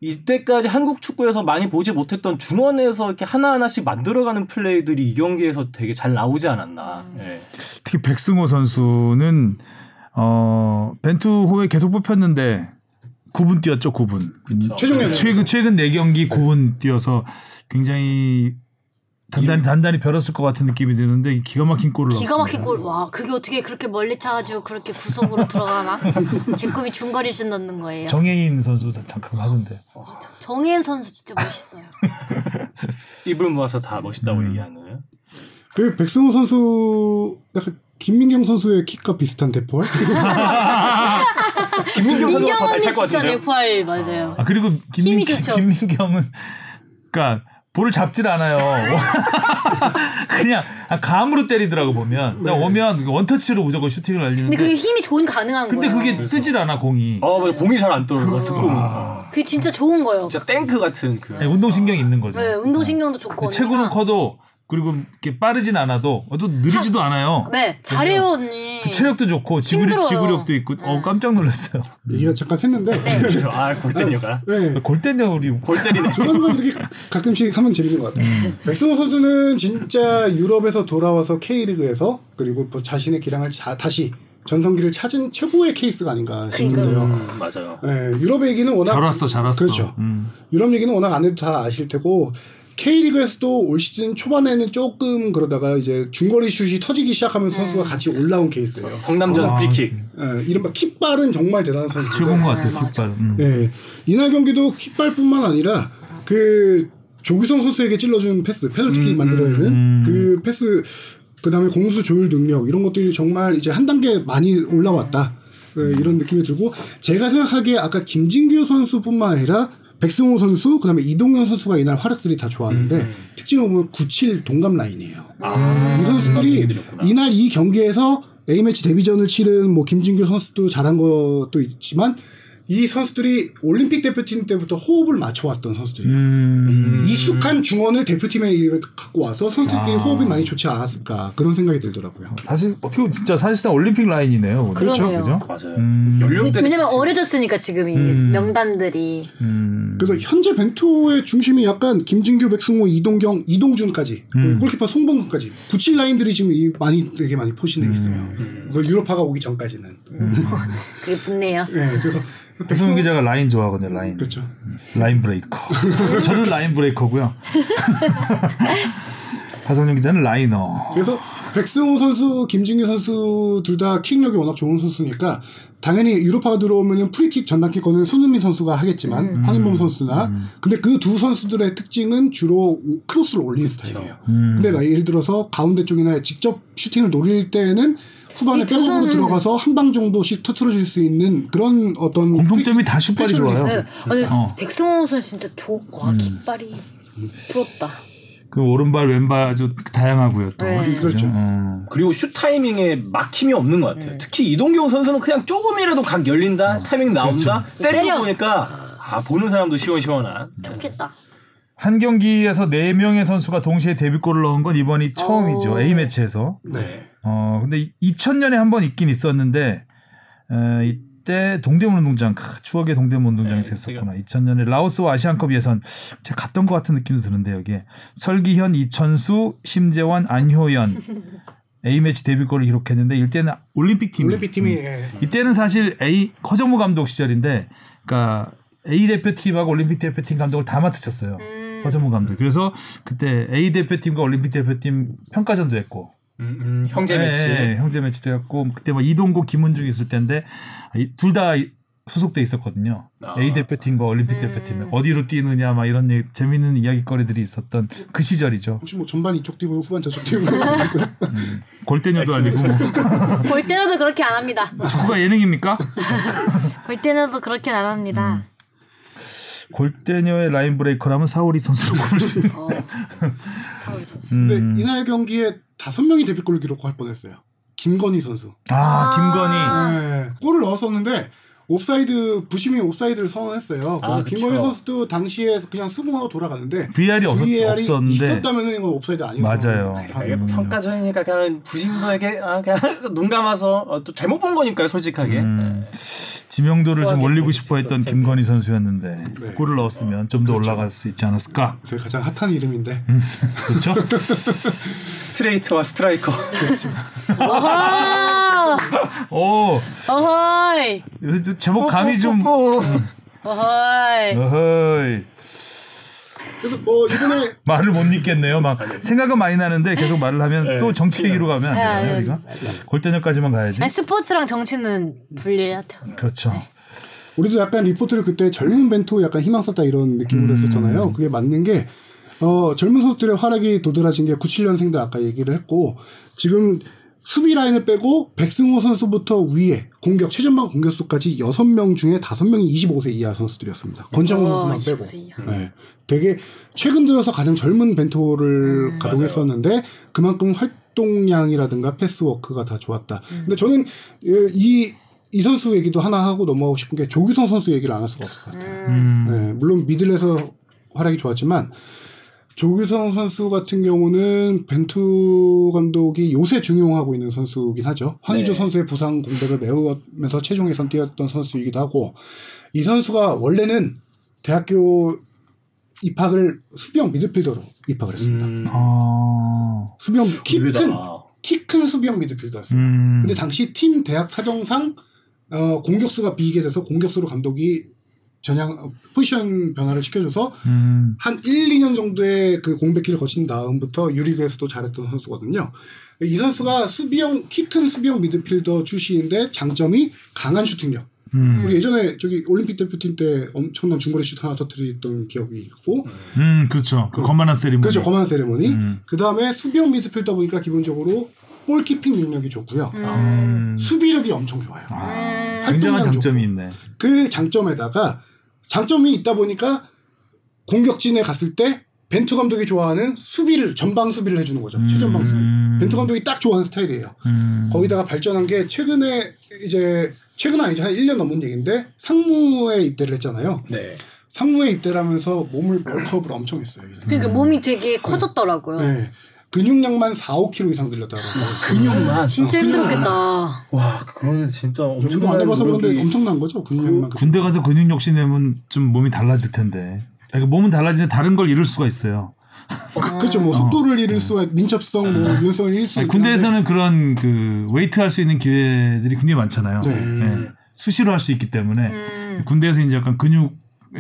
이때까지 한국 축구에서 많이 보지 못했던 중원에서 이렇게 하나하나씩 만들어가는 플레이들이 이 경기에서 되게 잘 나오지 않았나. 예. 특히 백승호 선수는 어 벤투호에 계속 뽑혔는데 9분 뛰었죠, 9분. 최종현 최근 최근 4경기 9분 뛰어서 굉장히 단단히 단단히 벼렀을 것 같은 느낌이 드는데 기가 막힌 골을 기가 막힌. 골. 와, 그게 어떻게 그렇게 멀리 차가지고 그렇게 구석으로 들어가나? 제 꿈이 중거리슛 넣는 거예요. 정혜인 선수 잠깐 하던데. 정혜인 선수 진짜 멋있어요. 입을 모아서 다 멋있다고 음. 얘기하는. 그 백승호 선수 약간 김민경 선수의 킥과 비슷한 대포? 김민경 선수가 더잘찰 민경은 것 진짜 같은데요. 네포알 맞아요. 아 그리고 김민, 힘이 좋죠. 김민경은 그러니까 볼을 잡질 않아요. 그냥 아, 감으로 때리더라고 보면. 그냥 오면 원터치로 무조건 슈팅을 근데 날리는데. 그게 힘이 좋은 가능한 근데 거예요. 그게 뜨질 않아 공이. 어, 맞아. 공이 잘안 떨어져. 듣고 보면. 어. 그게 진짜 좋은 거예요. 진짜 탱크 같은 그. 네, 운동신경 이 있는 거죠. 네, 운동신경도 좋고. 그 체구는. 커도 그리고 이렇게 빠르진 않아도 어, 또 느리지도 않아요. 네, 잘해요 언니. 그 체력도 좋고 지구력. 지구력도 있고 어 네. 깜짝 놀랐어요. 얘기가 잠깐 샜는데. 아, 골때녀가. 네. 골때녀 우리 골 때리네. 조만간 그렇게 가끔씩 하면 재밌는 것 같아요. 백승호 선수는 진짜 유럽에서 돌아와서 K리그에서 그리고 또 자신의 기량을 자- 다시 전성기를 찾은 최고의 케이스가 아닌가 싶은데요. 음, 맞아요. 네, 유럽 얘기는 워낙 잘 왔어, 잘 왔어. 그렇죠. 음. 유럽 얘기는 워낙 안 해도 다 아실 테고 K리그에서도 올 시즌 초반에는 조금 그러다가 이제 중거리 슛이 터지기 시작하면서 선수가 같이 올라온 케이스예요. 성남전 아, 프리킥. 예, 이른바 킥발은 정말 대단한 선수인데 최고인 것 같아요, 킥발. 음. 예, 이날 경기도 킥발뿐만 아니라 그 조규성 선수에게 찔러준 패스, 페널티킥 만들어내는 음. 그 패스, 그 다음에 공수 조율 능력 이런 것들이 정말 이제 한 단계 많이 올라왔다. 예, 이런 느낌이 들고 제가 생각하기에 아까 김진규 선수뿐만 아니라 백승호 선수, 그다음에 이동현 선수가 이날 활약들이 다 좋았는데 특징을 보면 97 동갑 라인이에요. 아, 이 선수들이. 이날 이 경기에서 A매치 데뷔전을 치른 뭐 김진규 선수도 잘한 것도 있지만 이 선수들이 올림픽 대표팀 때부터 호흡을 맞춰왔던 선수들이에요. 음. 익숙한 중원을 대표팀에 갖고 와서 선수들끼리 아. 호흡이 많이 좋지 않았을까 그런 생각이 들더라고요. 사실 어떻게 보면 진짜 사실상 올림픽 라인이네요. 오늘. 그러네요. 그죠? 맞아요. 음. 연령대 왜냐면 어려졌으니까 지금 이 음. 명단들이 음. 그래서 현재 벤투의 중심이 약간 김진규, 백승호, 이동경, 이동준까지 음. 골키퍼 송범근까지 97 라인들이 지금 이 많이 되게 많이 포진해 있어요. 음. 그 유럽파가 오기 전까지는. 그게 붙네요. 네, 그래서 백승훈 기자가 라인 좋아하거든요. 라인. 그렇죠. 라인 브레이커. 저는 라인 브레이커고요. 하성룡 기자는 라이너. 그래서 백승호 선수, 김진규 선수 둘 다 킥력이 워낙 좋은 선수니까 당연히 유럽파가 들어오면은 프리킥 전담 키커는 손흥민 선수가 하겠지만 황인범 선수나 근데 그 두 선수들의 특징은 주로 크로스를 올리는 스타일이에요. 음. 근데 나 예를 들어서 가운데 쪽이나 직접 슈팅을 노릴 때는 후반에 백업으로 들어가서 한 방 정도씩 터트려줄 수 있는 그런 어떤 공통점이 다 슛발이 좋아요. 네. 어. 백승호 선수 진짜 좋, 와, 깃발이 부럽다. 그 오른발 왼발 아주 다양하고요. 또. 네. 그렇죠. 어. 그리고 슛 타이밍에 막힘이 없는 것 같아요. 특히 이동경 선수는 그냥 조금이라도 각 열린다, 타이밍 나온다, 때리고 때려. 보니까 아 보는 사람도 시원시원한. 좋겠다. 한 경기에서 네 명의 선수가 동시에 데뷔골을 넣은 건 이번이 처음이죠. 오. A 매치에서. 네. 어 근데 2000년에 한 번 있긴 있었는데 어, 이때 동대문 운동장 크, 추억의 동대문 운동장에서 네, 했었구나. 2000년에 라오스와 아시안컵 예선 제가 갔던 것 같은 느낌도 드는데 여기에 설기현, 이천수, 심재원, 안효연 A 매치 데뷔골을 기록했는데 이때는 올림픽 팀 올림픽 팀이 예. 이때는 사실 A 허정무 감독 시절인데, 그러니까 A 대표팀하고 올림픽 대표팀 감독을 다 맡으셨어요. 음. 허정무 감독. 그래서 그때 A 대표팀과 올림픽 대표팀 평가전도 했고, 음, 음, 형제 예, 매치. 예, 형제 매치도 했고, 그때 뭐 이동국, 김은중 있을 때인데 둘 다 소속돼 있었거든요. 아. A 대표팀과 올림픽 음. 대표팀 어디로 뛰느냐, 막 이런 얘기- 재밌는 이야기거리들이 있었던 그 시절이죠. 혹시 뭐 전반 이쪽 뛰고 후반 저쪽 뛰고 골대녀도 아니고 뭐. 골대녀도 그렇게 안 합니다. 축구가 예능입니까? 골대녀도 그렇게 안 합니다. 골대녀의 라인 브레이커라면 사오리 선수로 꼽을 수 있는. 어. 서울 선수. 음. 근데 이날 경기에 다섯 명이 데뷔골을 기록할 뻔했어요. 김건희 선수. 아, 아. 김건희. 네. 골을 넣었었는데 옵사이드 부심이 옵사이드를 선언했어요. 아, 김건희. 선수도 당시에 그냥 수긍하고 돌아갔는데 VAR이 없, VAR이 없었는데 있었다면 이건 옵사이드 아니었어요. 맞아요. 아, 이게 평가전이니까 그냥 부심도에게 아, 그냥 눈 감아서 어, 또 잘못 본 거니까요, 솔직하게. 음. 네. 지명도를 좀 올리고 뭐 싶어 했던 김건희 선수였는데 네. 골을 넣었으면 좀더 올라갈 수 있지 않았을까? 제 가장 핫한 이름인데 그렇죠? 스트레이트와 스트라이커. 어허! 오, 어허이! 요새 좀 제목 감이 좀 어허이! 어허이 그래서 뭐 이번에 말을 못 읽겠네요. 막 생각은 많이 나는데 계속 말을 하면 네. 또 정치 얘기로 가면 네, 안 네. 되잖아요, 우리가. 골대녀까지만 가야지. 아니, 스포츠랑 정치는 분리해야죠. 그렇죠. 우리도 약간 리포트를 그때 젊은 벤투 약간 희망 썼다 이런 느낌으로 음. 했었잖아요. 그게 맞는 게 어, 젊은 선수들의 활약이 도드라진 게 97년생도 아까 얘기를 했고 지금 수비 라인을 빼고 백승호 선수부터 위에 공격 최전방 공격수까지 6명 중에 5명이 25세 이하 선수들이었습니다. 권창훈 어, 선수만 빼고. 25세 이하. 네. 되게 최근 들어서 가장 젊은 벤토를 가동했었는데 그만큼 활동량이라든가 패스워크가 다 좋았다. 근데 저는 예, 이, 이 선수 얘기도 하나 하고 넘어가고 싶은 게 조규성 선수 얘기를 안 할 수가 없을 것 같아요. 음. 네, 물론 미들에서 활약이 좋았지만 조규성 선수 같은 경우는 벤투 감독이 요새 중용하고 있는 선수긴 하죠. 황의조 네. 선수의 부상 공백을 메우면서 최종 예선 뛰었던 선수이기도 하고 이 선수가 원래는 대학교 입학을 수비형 미드필더로 입학을 했습니다. 음. 아, 수비형 키큰 의외다. 키큰 수비형 미드필더였어요. 음. 근데 당시 팀 대학 사정상 어, 공격수가 비게 돼서 공격수로 감독이 전향 어, 포지션 변화를 시켜줘서 음. 한 1, 2년 정도의 그 공백기를 거친 다음부터 유리그에서도 잘했던 선수거든요. 이 선수가 수비형 키큰 수비형 미드필더 출신인데 장점이 강한 슈팅력. 음. 우리 예전에 저기 올림픽 대표팀 때 엄청난 중거리 슛 하나 터뜨렸던 기억이 있고 음, 그렇죠. 그 거만한 세리머니. 그렇죠 거만 세레머니. 음. 그 다음에 수비형 미드필더 보니까 기본적으로 볼키핑 능력이 좋고요. 음. 수비력이 엄청 좋아요. 아, 음. 굉장한 장점이 좋고. 있네. 그 장점에다가 장점이 있다 보니까 공격진에 갔을 때 벤투 감독이 좋아하는 수비를 전방 수비를 해주는 거죠. 최전방 수비. 음. 벤투 감독이 딱 좋아하는 스타일이에요. 음. 거기다가 발전한 게 최근에 이제 최근 아니죠 한 1년 넘은 얘기인데 상무에 입대를 했잖아요. 네. 상무에 입대를 하면서 몸을 벌크업을 엄청 했어요. 이 선수. 그러니까 몸이 되게 커졌더라고요. 네. 근육량만 4, 5kg 이상 늘렸다고. 근육만. 진짜 어, 힘들겠다. 와, 그건 진짜 엄청 운동 안 해봐서 그런데 엄청난 거죠. 근육량만. 군대 가서 근육 욕심 내면 좀 몸이 달라질 텐데. 그러니까 몸은 달라지는데 다른 걸 잃을 수가 있어요. 그, 그렇죠. 뭐 속도를 잃을 수가, 민첩성, 뭐 유연성을 잃을 수 아니. 군대에서는 그런 그 웨이트 할 수 있는 기회들이 굉장히 많잖아요. 네. 예. 수시로 할 수 있기 때문에 음. 군대에서 이제 약간 근육에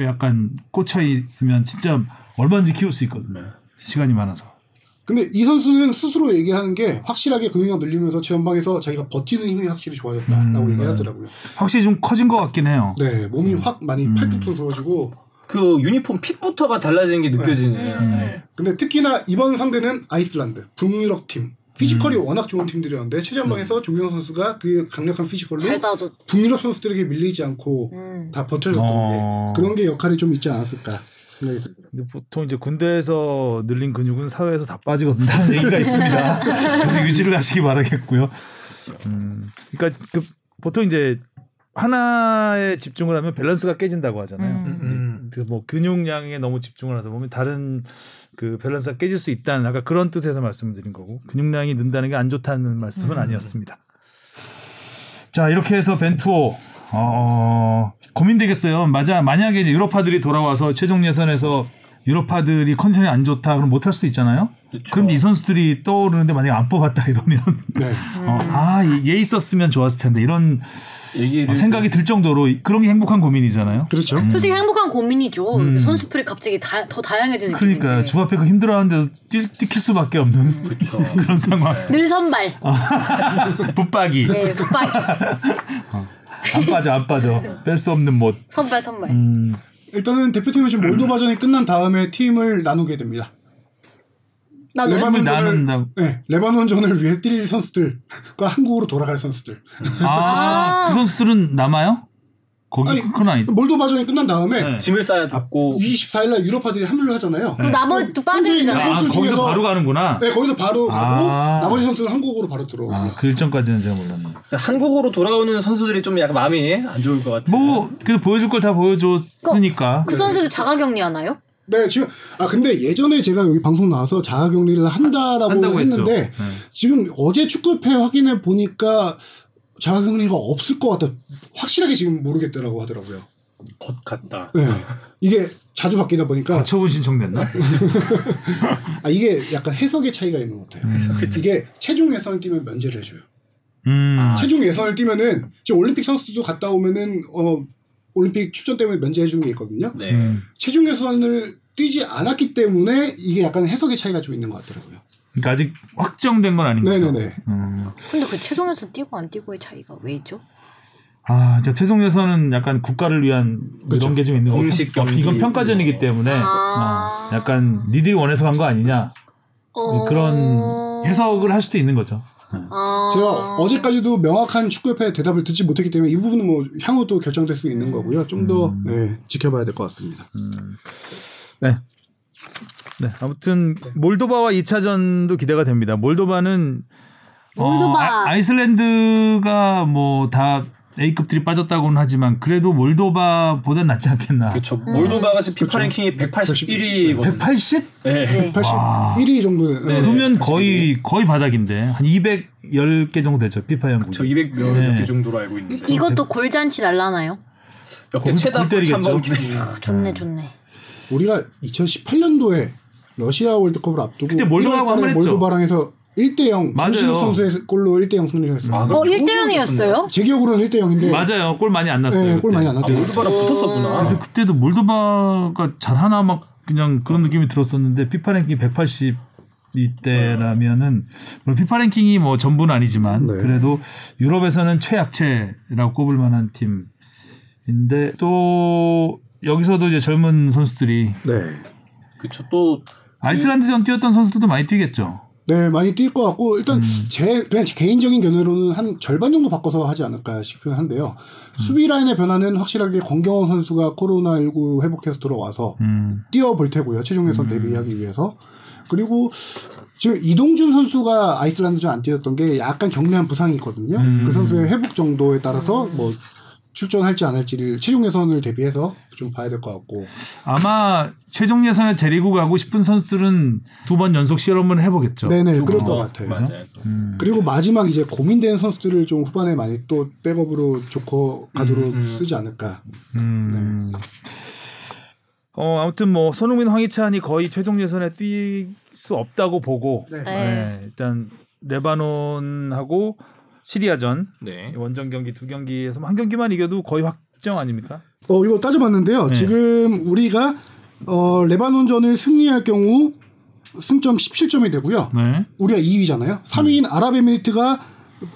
약간 꽂혀 있으면 진짜 얼마든지 키울 수 있거든요. 시간이 많아서. 근데 이 선수는 스스로 얘기하는 게 확실하게 근육량 늘리면서 최전방에서 자기가 버티는 힘이 확실히 좋아졌다라고 음. 얘기하더라고요. 확실히 좀 커진 것 같긴 해요. 네, 몸이 확 많이 음. 팔뚝도 굵어지고. 그 유니폼 핏부터가 달라지는 게 느껴지네. 음. 근데 특히나 이번 상대는 아이슬란드, 북유럽 팀. 피지컬이 음. 워낙 좋은 팀들이었는데 최전방에서 조규성 선수가 그 강력한 피지컬로. 북유럽 선수들에게 밀리지 않고 음. 다 버텨줬던 어. 게 그런 게 역할이 좀 있지 않았을까 생각이 듭니다. 근데 보통 이제 군대에서 늘린 근육은 사회에서 다 빠지거든요. 얘기가 있습니다. 그래서 유지를 하시기 바라겠고요. 음, 그러니까 그 보통 이제 하나에 집중을 하면 밸런스가 깨진다고 하잖아요. 음. 음. 그뭐 근육량에 너무 집중을 하다 보면 다른 그 밸런스가 깨질 수 있다는 아까 그런 뜻에서 말씀드린 거고 근육량이 는다는 게 안 좋다는 말씀은 아니었습니다. 자 이렇게 해서 벤투호 어, 고민되겠어요. 맞아 만약에 이제 유로파들이 돌아와서 최종 예선에서 유로파들이 컨디션이 안 좋다 그럼 못할 수도 있잖아요. 그쵸. 그럼 이 선수들이 떠오르는데 만약에 안 뽑았다 이러면 네. 어, 아 얘 있었으면 좋았을 텐데 이런 얘기를 어, 생각이 들 정도로 그런 게 행복한 고민이잖아요. 그렇죠. 솔직히 행복한 고민이죠. 음. 선수풀이 갑자기 다, 더 다양해지는 그러니까. 주바페 그 힘들어하는데 뛰, 뛰킬 수밖에 없는 그쵸. 그런 상황. 늘 선발. 붙박이 네, 붙박이. 안 빠져 안 빠져 뺄 수 없는 못. 선발 선발. 음, 일단은 대표팀은 지금 몰도바전이 끝난 다음에 팀을 나누게 됩니다. 나도 팀을 나눈다고. 네, 레바논전을 위해 뛸 선수들과 한국으로 돌아갈 선수들. 아, 그 선수들은 남아요? 거기 아니, 그건 아니. 몰도바전이 끝난 다음에 네. 짐을 싸야 듣고 24일 날 유로파들이 합류를 하잖아요. 그럼 나머지 또 빠지잖아요. 아, 거기서 중에서- 바로 가는구나. 네, 거기서 바로 가고 아. 나머지 선수는 한국으로 바로 들어오고. 아, 그 일정까지는 제가 몰랐네. 한국으로 돌아오는 선수들이 좀 약간 마음이 안 좋을 것 같아요. 뭐, 그 보여줄 걸 다 보여줬으니까. 그 선수들 자가격리 하나요? 네, 지금 아 근데 예전에 제가 여기 방송 나와서 자가 격리를 한다라고 한다고 했죠. 했는데 네. 지금 어제 축구협회 확인해 보니까 자가 격리가 없을 것 같다. 확실하게 지금 모르겠더라고 하더라고요. 것 같다. 네. 이게 자주 바뀌다 보니까 가처분 신청됐나? 아 이게 약간 해석의 차이가 있는 것 같아요. 음. 이게 최종 예선을 뛰면 면제를 해줘요. 음. 아, 최종 예선을 뛰면은 지금 올림픽 선수도 갔다 오면은 어 올림픽 출전 때문에 면제해 주는 게 있거든요. 네. 음. 최종 예선을 뛰지 않았기 때문에 이게 약간 해석의 차이가 좀 있는 것 같더라고요. 그러니까 아직 확정된 건 아닌 거죠. 네네네. 음. 근데 그 최종에서 뛰고 안 뛰고의 차이가 왜죠? 아, 저 최종 예선은 약간 국가를 위한 그렇죠. 이런 게 좀 있는 거 공식 어, 경기. 이건 평가전이기 때문에 아. 어, 약간 니들이 원해서 간 거 아니냐 어... 그런 해석을 할 수도 있는 거죠. 아... 제가 어제까지도 명확한 축구협회 대답을 듣지 못했기 때문에 이 부분은 뭐 향후 또 결정될 수 있는 거고요. 좀더 음. 네, 지켜봐야 될 것 같습니다. 네. 네. 아무튼 몰도바와 2차전도 기대가 됩니다. 몰도바는 몰도바. 아, 이슬랜드가 뭐 다 A급들이 빠졌다고는 하지만 그래도 몰도바보단 낫지 않겠나. 그렇죠. 몰도바가 지금 피파 랭킹이 181위거든요. 180? 네. 네. 81위 정도. 네. 그러면 181. 거의 거의 바닥인데 한 210개 정도 되죠 피파 연구. 저 200몇 네. 개 정도로 알고 이, 있는데. 이것도 골잔치 날라나요? 역대 골- 최다 골 때리겠죠. 기록. 좋네 좋네. 우리가 2018년도에 러시아 월드컵을 앞두고 그때 몰도바하고 1월 달에 한번 했죠. 몰도바랑 해서 1대 0 맞아요. 선수의 골로 1대 0 승리를 했어요. 아, 어 그럼 1대 0이었어요? 제 기억으로는 1대 0인데 맞아요. 골 많이 안 났어요. 네, 골. 많이 안 아, 났대요. 몰도바랑 붙었었구나. 그래서 그때도 몰도바가 잘하나 막 그냥 그런 느낌이 들었었는데 피파 랭킹 180 이때라면은 물론 피파 랭킹이 뭐 전부는 아니지만 네. 그래도 유럽에서는 최약체라고 꼽을 만한 팀인데 또 여기서도 이제 젊은 선수들이 네. 그렇죠. 또 아이슬란드전 뛰었던 선수들도 많이 뛰겠죠. 네, 많이 뛸 것 같고 일단 음. 제 그냥 제 개인적인 견해로는 한 절반 정도 바꿔서 하지 않을까 싶긴 한데요. 수비 라인의 변화는 확실하게 권경원 선수가 코로나 19 회복해서 들어와서 음. 뛰어볼 테고요. 최종 예선 대비하기 위해서. 그리고 지금 이동준 선수가 아이슬란드전 안 뛰었던 게 약간 경미한 부상이 있거든요. 음. 그 선수의 회복 정도에 따라서 뭐 출전할지 안 할지를 최종 예선을 대비해서 좀 봐야 될 것 같고. 아마 최종 예선에 데리고 가고 싶은 선수들은 두 번 연속 실험을 해보겠죠. 네네, 그럴 것 어, 같아요. 맞아요. 또. 그리고 마지막 이제 고민되는 선수들을 좀 후반에 많이 또 백업으로 조커 가드로 음, 음. 쓰지 않을까. 음. 어 아무튼 뭐 손흥민 황희찬이 거의 최종 예선에 뛸 수 없다고 보고 네. 네, 일단 레바논하고 시리아전 네. 원정 경기 두 경기에서 한 경기만 이겨도 거의 확정 아닙니까? 어 이거 따져봤는데요. 네. 지금 우리가 어 레바논전을 승리할 경우 승점 17점이 되고요. 네. 우리가 2위잖아요. 3위인 아랍에미리트가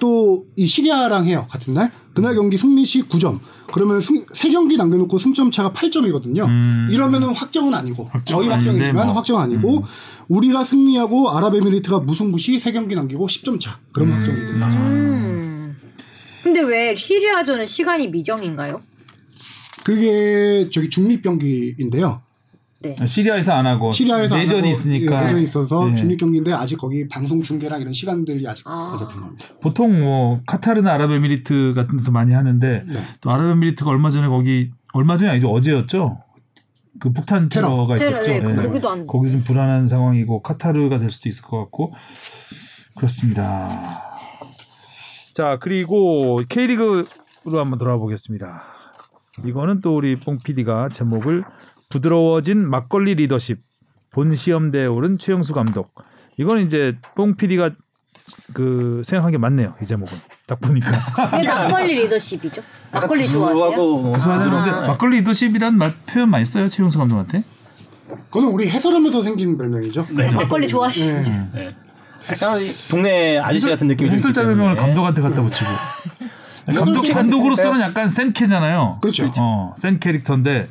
또 이 시리아랑 해요. 같은 날. 그날 경기 승리 시 9점. 그러면 승, 3경기 남겨놓고 승점 차가 8점이거든요. 음. 이러면은 확정은 아니고 저희 아닌데 확정이지만 뭐. 확정은 아니고 우리가 승리하고 아랍에미리트가 무승부 시 3경기 남기고 10점 차. 그러면 확정이 되는 거죠. 음. 근데 왜 시리아전은 시간이 미정인가요? 그게 저기 중립 경기인데요. 네. 시리아에서 안 하고 시리아에서 안 내전이 하고, 있으니까 예, 내전이 있어서 네. 중립 경기인데 아직 거기 방송 중계랑 이런 시간들이 아직 아. 안 잡힌 겁니다. 보통 뭐 카타르나 아랍에미리트 같은 데서 많이 하는데 네. 또 아랍에미리트가 얼마 전에 거기 얼마 전이 아니죠 어제였죠 그 폭탄 테러가 테러, 있었죠. 네, 예. 거기도 안 거기 좀 불안한 상황이고 카타르가 될 수도 있을 것 같고 그렇습니다. 자 그리고 K리그로 한번 돌아와 보겠습니다. 이거는 또 우리 뽕 PD가 제목을 부드러워진 막걸리 리더십 본 시험대에 오른 최영수 감독. 이거는 이제 뽕 PD가 그 생각한 게 맞네요. 이 제목은 딱 보니까 이게 막걸리 리더십이죠. 막걸리 좋아하세요? 구수하고 뭐 구수하는데 부드러운- 막걸리 리더십이란 말 표현 많이 써요 최영수 감독한테. 그거는 우리 해설하면서 생긴 별명이죠. 네. 막걸리 좋아하시는. 네. 네. 약간 이 동네 아저씨 같은 느낌이 들기 해설자. 별명을 감독한테 갖다 붙이고. 감독 감독으로서는 약간 센 캐잖아요. 그렇죠. 어, 센 캐릭터인데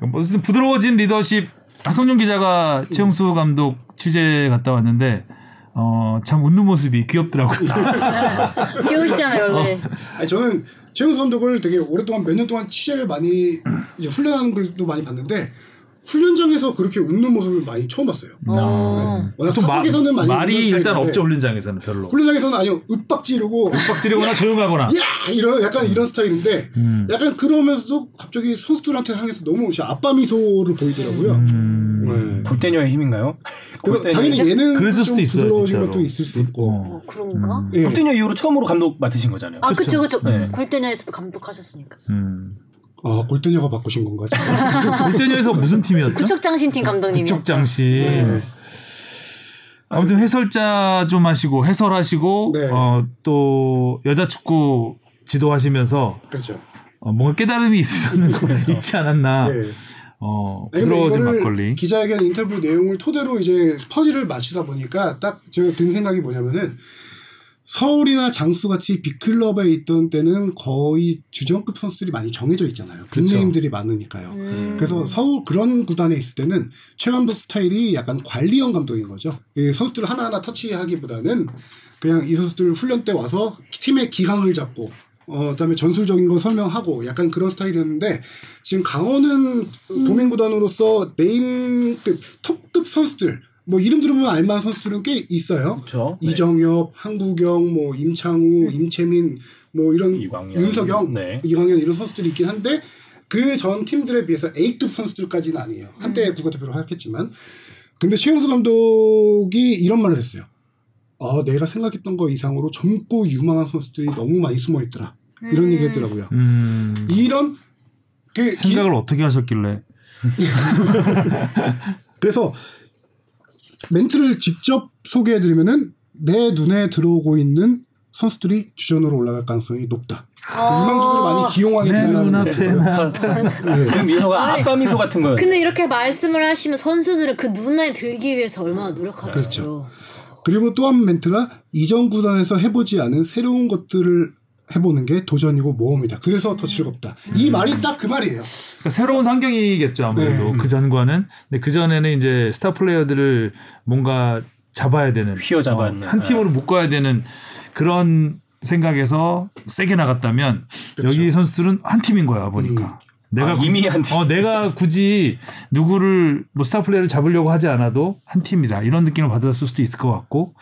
무슨 부드러워진 리더십 하성룡 기자가 최영수 감독 취재 갔다 왔는데 어, 참 웃는 모습이 귀엽더라고요. 귀여우시잖아요 원래. 아니, 저는 최영수 감독을 되게 오랫동안 몇 년 동안 취재를 많이 이제 훈련하는 걸도 많이 봤는데 훈련장에서 그렇게 웃는 모습을 많이 처음 봤어요. 어. 워낙 좀 마- 사석에서는 많이 말이 일단 없죠 훈련장에서는 별로. 훈련장에서는 아니요 윽박 지르고 빡지르거나 조용하거나. 야 이런 약간 이런 스타일인데 음. 약간 그러면서도 갑자기 선수들한테 향해서 너무 아빠 미소를 보이더라고요. 음. 네. 골대녀의 힘인가요? 그래서 골대녀. 당연히 얘는 그랬을 좀 수도 있어요, 부드러워진. 것도 있을 수 있고. 어, 그런가? 예. 골대녀 이후로 처음으로 감독 맡으신 거잖아요. 아 그쵸 그쵸. 네. 골대녀에서도 감독하셨으니까. 음. 아 골대녀가 바꾸신 건가? 골대녀에서 무슨 팀이었죠? 구척장신팀 감독님이. 북적장신. 아무튼 해설자 좀 하시고 해설하시고 네. 어, 또 여자 축구 지도하시면서 그렇죠. 어, 뭔가 깨달음이 있으셨는 거 있지 않았나. 네. 어, 부드러워진 이거를 막걸리. 기자회견 인터뷰 내용을 토대로 이제 퍼즐을 맞추다 보니까 딱 제가 든 생각이 뭐냐면은 서울이나 장수 같이 빅클럽에 있던 때는 거의 주전급 선수들이 많이 정해져 있잖아요. 빅네임들이 많으니까요. 음. 그래서 서울 그런 구단에 있을 때는 최 감독 스타일이 약간 관리형 감독인 거죠. 이 선수들 하나하나 터치하기보다는 그냥 이 선수들 훈련 때 와서 팀의 기강을 잡고 어, 그다음에 전술적인 거 설명하고 약간 그런 스타일이었는데 지금 강원은 도민구단으로서 네임급 톱급 선수들 뭐 이름 들으면 알만한 선수들은 꽤 있어요. 그렇죠. 네. 이정엽, 한국영, 뭐 임창우, 임채민, 뭐 이런 이광현. 윤석영, 네. 이광현 이런 선수들이 있긴 한데 그 전 팀들에 비해서 A급 선수들까지는 아니에요. 한때 국가대표로 활약했지만 근데 최용수 감독이 이런 말을 했어요. 아, 내가 생각했던 거 이상으로 젊고 유망한 선수들이 너무 많이 숨어 있더라. 이런 얘기 했더라고요. 음, 이런 그 기- 생각을 어떻게 하셨길래? 그래서 멘트를 직접 소개해드리면은 내 눈에 들어오고 있는 선수들이 주전으로 올라갈 가능성이 높다. 아. 유망주들을 많이 눈앞에 나. 그 미소가 아니. 아빠 미소 같은 거예요. 근데 이렇게 말씀을 하시면 선수들은 그 눈에 들기 위해서 얼마나 노력하겠어요. 그렇죠. 그리고 또 한 멘트가 이전 구단에서 해보지 않은 새로운 것들을 해보는 게 도전이고 모험이다. 그래서 더 즐겁다. 이 말이 딱 그 말이에요. 그러니까 새로운 환경이겠죠 아무래도 네. 그 전과는. 근데 그 전에는 이제 스타 플레이어들을 뭔가 잡아야 되는 휘어 잡아야 하는. 어, 한 팀으로 묶어야 되는 그런 생각에서 세게 나갔다면 그렇죠. 여기 선수들은 한 팀인 거야 보니까. 내가 아, 굳이- 이미 한 팀. 어, 내가 굳이 누구를 뭐 스타 플레이를 잡으려고 하지 않아도 한 팀이다 이런 느낌을 받았을 수도 있을 것 같고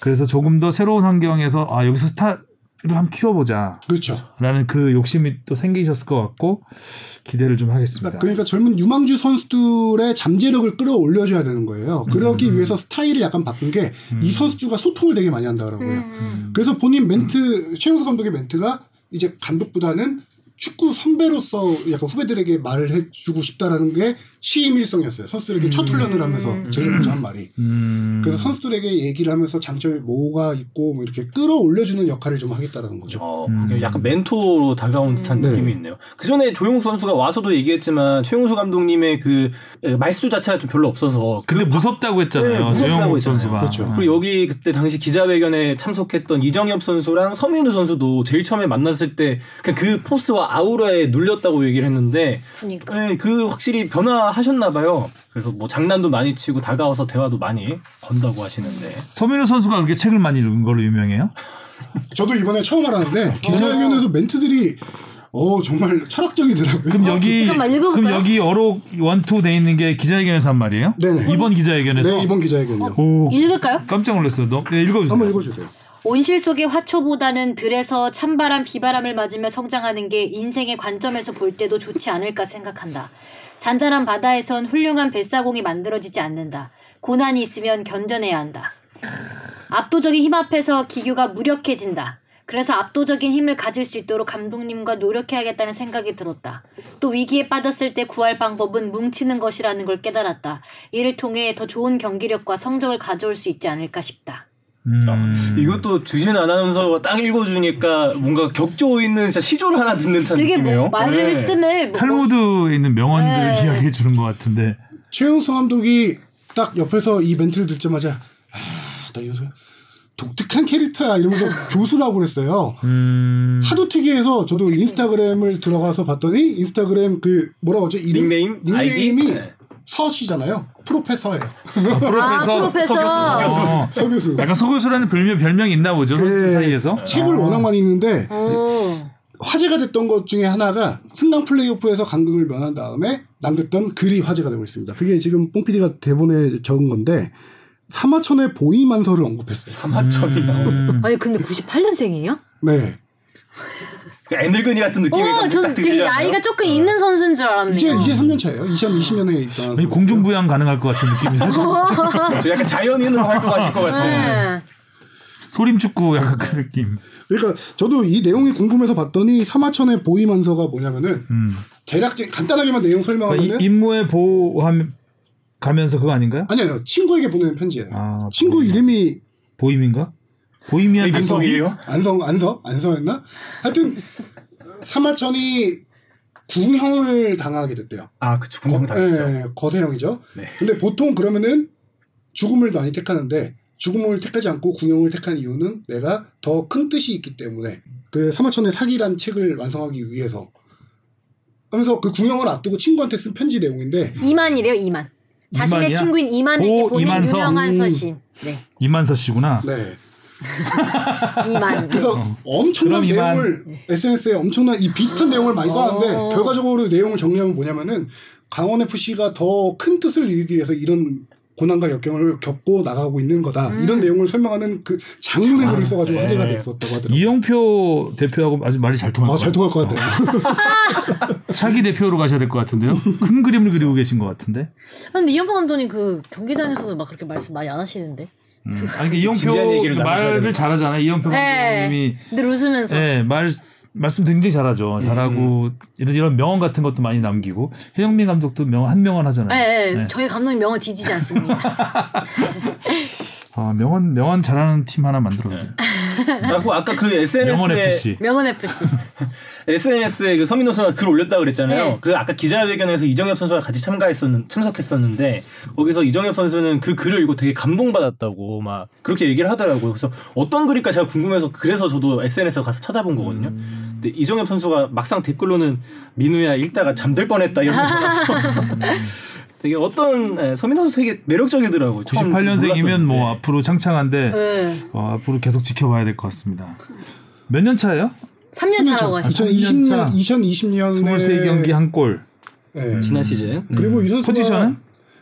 그래서 조금 더 새로운 환경에서 아 여기서 스타 를 한번 키워보자라는 그렇죠. 그 욕심이 또 생기셨을 것 같고 기대를 좀 하겠습니다. 그러니까 젊은 유망주 선수들의 잠재력을 끌어올려줘야 되는 거예요. 그러기 음. 위해서 스타일을 약간 바꾼 게이 선수들과 소통을 되게 많이 한다더라고요. 음. 그래서 본인 멘트 최용수 감독의 멘트가 이제 감독보다는 축구 선배로서 약간 후배들에게 말을 해주고 싶다라는 게 취임 일성이었어요. 선수들에게 첫 훈련을 하면서 제일 먼저 한 말이. 음. 그래서 선수들에게 얘기를 하면서 장점이 뭐가 있고 뭐 이렇게 끌어올려주는 역할을 좀 하겠다라는 거죠. 어, 음. 그게 약간 멘토로 다가온 듯한 네. 느낌이 있네요. 그 전에 조용수 선수가 와서도 얘기했지만 최용수 감독님의 그 말수 자체가 좀 별로 없어서 근데 무섭다고 네, 했잖아요. 무섭다고 조영욱 했잖아요. 선수가. 그렇죠. 어. 그리고 여기 그때 당시 기자회견에 참석했던 이정엽 선수랑 서민우 선수도 제일 처음에 만났을 때 그냥 그 포스와 아우라에 눌렸다고 얘기를 했는데 그러니까. 네, 그 확실히 변화하셨나 봐요. 그래서 뭐 장난도 많이 치고 다가와서 대화도 많이 건다고 하시는데 서민우 선수가 그렇게 책을 많이 읽은 걸로 유명해요? 저도 이번에 처음 알았는데 기자회견에서 멘트들이 어 정말 철학적이더라고요. 그럼 여기 잠깐만, 읽어볼까요? 그럼 여기 어록 원투 돼 있는 게 기자회견에서 한 말이에요? 네네. 이번 기자회견에서. 네 이번 기자회견 요. 오 읽을까요? 깜짝 놀랐어요. 너 네, 읽어주세요. 한번 읽어주세요. 온실 속의 화초보다는 들에서 찬바람, 비바람을 맞으며 성장하는 게 인생의 관점에서 볼 때도 좋지 않을까 생각한다. 잔잔한 바다에선 훌륭한 뱃사공이 만들어지지 않는다. 고난이 있으면 견뎌내야 한다. 압도적인 힘 앞에서 기교가 무력해진다. 그래서 압도적인 힘을 가질 수 있도록 감독님과 노력해야겠다는 생각이 들었다. 또 위기에 빠졌을 때 구할 방법은 뭉치는 것이라는 걸 깨달았다. 이를 통해 더 좋은 경기력과 성적을 가져올 수 있지 않을까 싶다. 음. 이것도 주신 아나운서가 딱 읽어주니까 뭔가 격조 있는 진짜 시조를 하나 듣는 듯한 되게 느낌이에요. 뭐 말을 네. 뭐 탈무드에 있는 명언들 네. 이야기해 주는 것 같은데. 최용수 감독이 딱 옆에서 이 멘트를 듣자마자 아, 나 이러면서 독특한 캐릭터야 이러면서 교수라고 그랬어요. 음. 하도 특이해서 저도 인스타그램을 들어가서 봤더니 인스타그램 그 뭐라고 하죠? 이름? 닉네임? 닉네임이 아이디? 네. 서시잖아요. 프로페서예요. 아, 프로페서. 아, 프로페서. 어. 서교수. 약간 서교수라는 별명 별명이 있나 보죠 선수 네. 사이에서. 책을 워낙 많이 읽는데 오. 화제가 됐던 것 중에 하나가 승강 플레이오프에서 강등을 면한 다음에 남겼던 글이 화제가 되고 있습니다. 그게 지금 뽕피디가 대본에 적은 건데 사마천의 보이만서를 언급했어요. 사마천이 나오는 음. 아니 근데 98년생이에요? 네. 그 애늙은이 같은 느낌이 어, 딱 저는 되게? 나이가 조금 있는 선수인 줄 알았네요. 이제 이제 3년 차예요. 2020년에 입단한 아니, 공중부양 가능할 것 같은 느낌이 살짝. 저 약간 자연인으로 활동하실 것 같은. 네. 소림축구 약간 그 느낌. 그러니까 저도 이 내용이 궁금해서 봤더니 사마천의 보이만서가 뭐냐면은 음. 대략적 간단하게만 내용 설명하면은 그러니까 이- 임무에 보호함 가면서 그거 아닌가요? 아니 아니요 친구에게 보내는 편지예요. 아, 친구 이름이 보임인가? 보이미안 랩소디? 민성이에요? 안성 안서 안서였나? 하여튼 사마천이 궁형을 당하게 됐대요. 아, 그쵸. 궁금 당했죠. 예, 거세형이죠. 네. 근데 보통 그러면은 죽음을 많이 택하는데 죽음을 택하지 않고 궁형을 택한 이유는 내가 더 큰 뜻이 있기 때문에 그 사마천의 사기란 책을 완성하기 위해서 하면서 그 궁형을 앞두고 친구한테 쓴 편지 내용인데 이만이래요, 이만. 자신의 이만이야? 친구인 이만에게 오, 보낸 이만서? 유명한 음. 서신. 네, 이만서 씨구나. 네 이만. 그래서 엄청난 그럼 이만. 내용을 SNS에 엄청난 이 비슷한 내용을 많이 썼는데 어. 결과적으로 내용을 정리하면 뭐냐면은 강원 FC가 더 큰 뜻을 이루기 위해서 이런 고난과 역경을 겪고 나가고 있는 거다 음. 이런 내용을 설명하는 그 장문의 글을 써가지고 네. 화제가 됐었다고 하더라고요. 이영표 대표하고 아주 말이 잘 통할 아, 것잘 같아요. 통할 것 같아요. 차기 대표로 가셔야 될 것 같은데요. 큰 그림을 그리고 계신 것 같은데. 근데 이현파 감독님 그 경기장에서도 막 그렇게 말씀 많이 안 하시는데. 음. 아니 그러니까 이영표 진지한 얘기를 나누셔야 말을. 잘하잖아요. 이영표 네. 감독님이 늘 웃으면서. 네, 말 말씀 굉장히 잘하죠. 잘하고 이런 이런 명언 같은 것도 많이 남기고 해영민 감독도 명언 한 명언 하잖아요. 네, 네. 네. 저희 감독님 명언 뒤지지 않습니다. 아, 명언 명언 잘하는 팀 하나 만들어야 돼. 그리고 아까 그 명언 SNS에 FC. 명언 FC. SNS에 그 서민호 선수가 글 올렸다 그랬잖아요. 네. 그 아까 기자회견에서 이정엽 선수가 같이 참가했었는 참석했었는데 거기서 이정엽 선수는 그 글을 읽고 되게 감동받았다고 막 그렇게 얘기를 하더라고요. 그래서 어떤 글일까 제가 궁금해서 그래서 저도 SNS에 가서 찾아본 거거든요. 근데 이정엽 선수가 막상 댓글로는 민우야 읽다가 잠들 뻔했다 이러면서 되게 어떤 예, 서민호 선수 되게 매력적이더라고요. 처음 98년생이면 뭐 몰랐었는데. 앞으로 창창한데 네. 어, 앞으로 계속 지켜봐야 될 것 같습니다. 몇 년 차예요? 3년 차라고 하시죠. 2020년 차. 2020년에 23경기 한 골. 네. 지난 시즌 그리고 이 선수가 포지션은?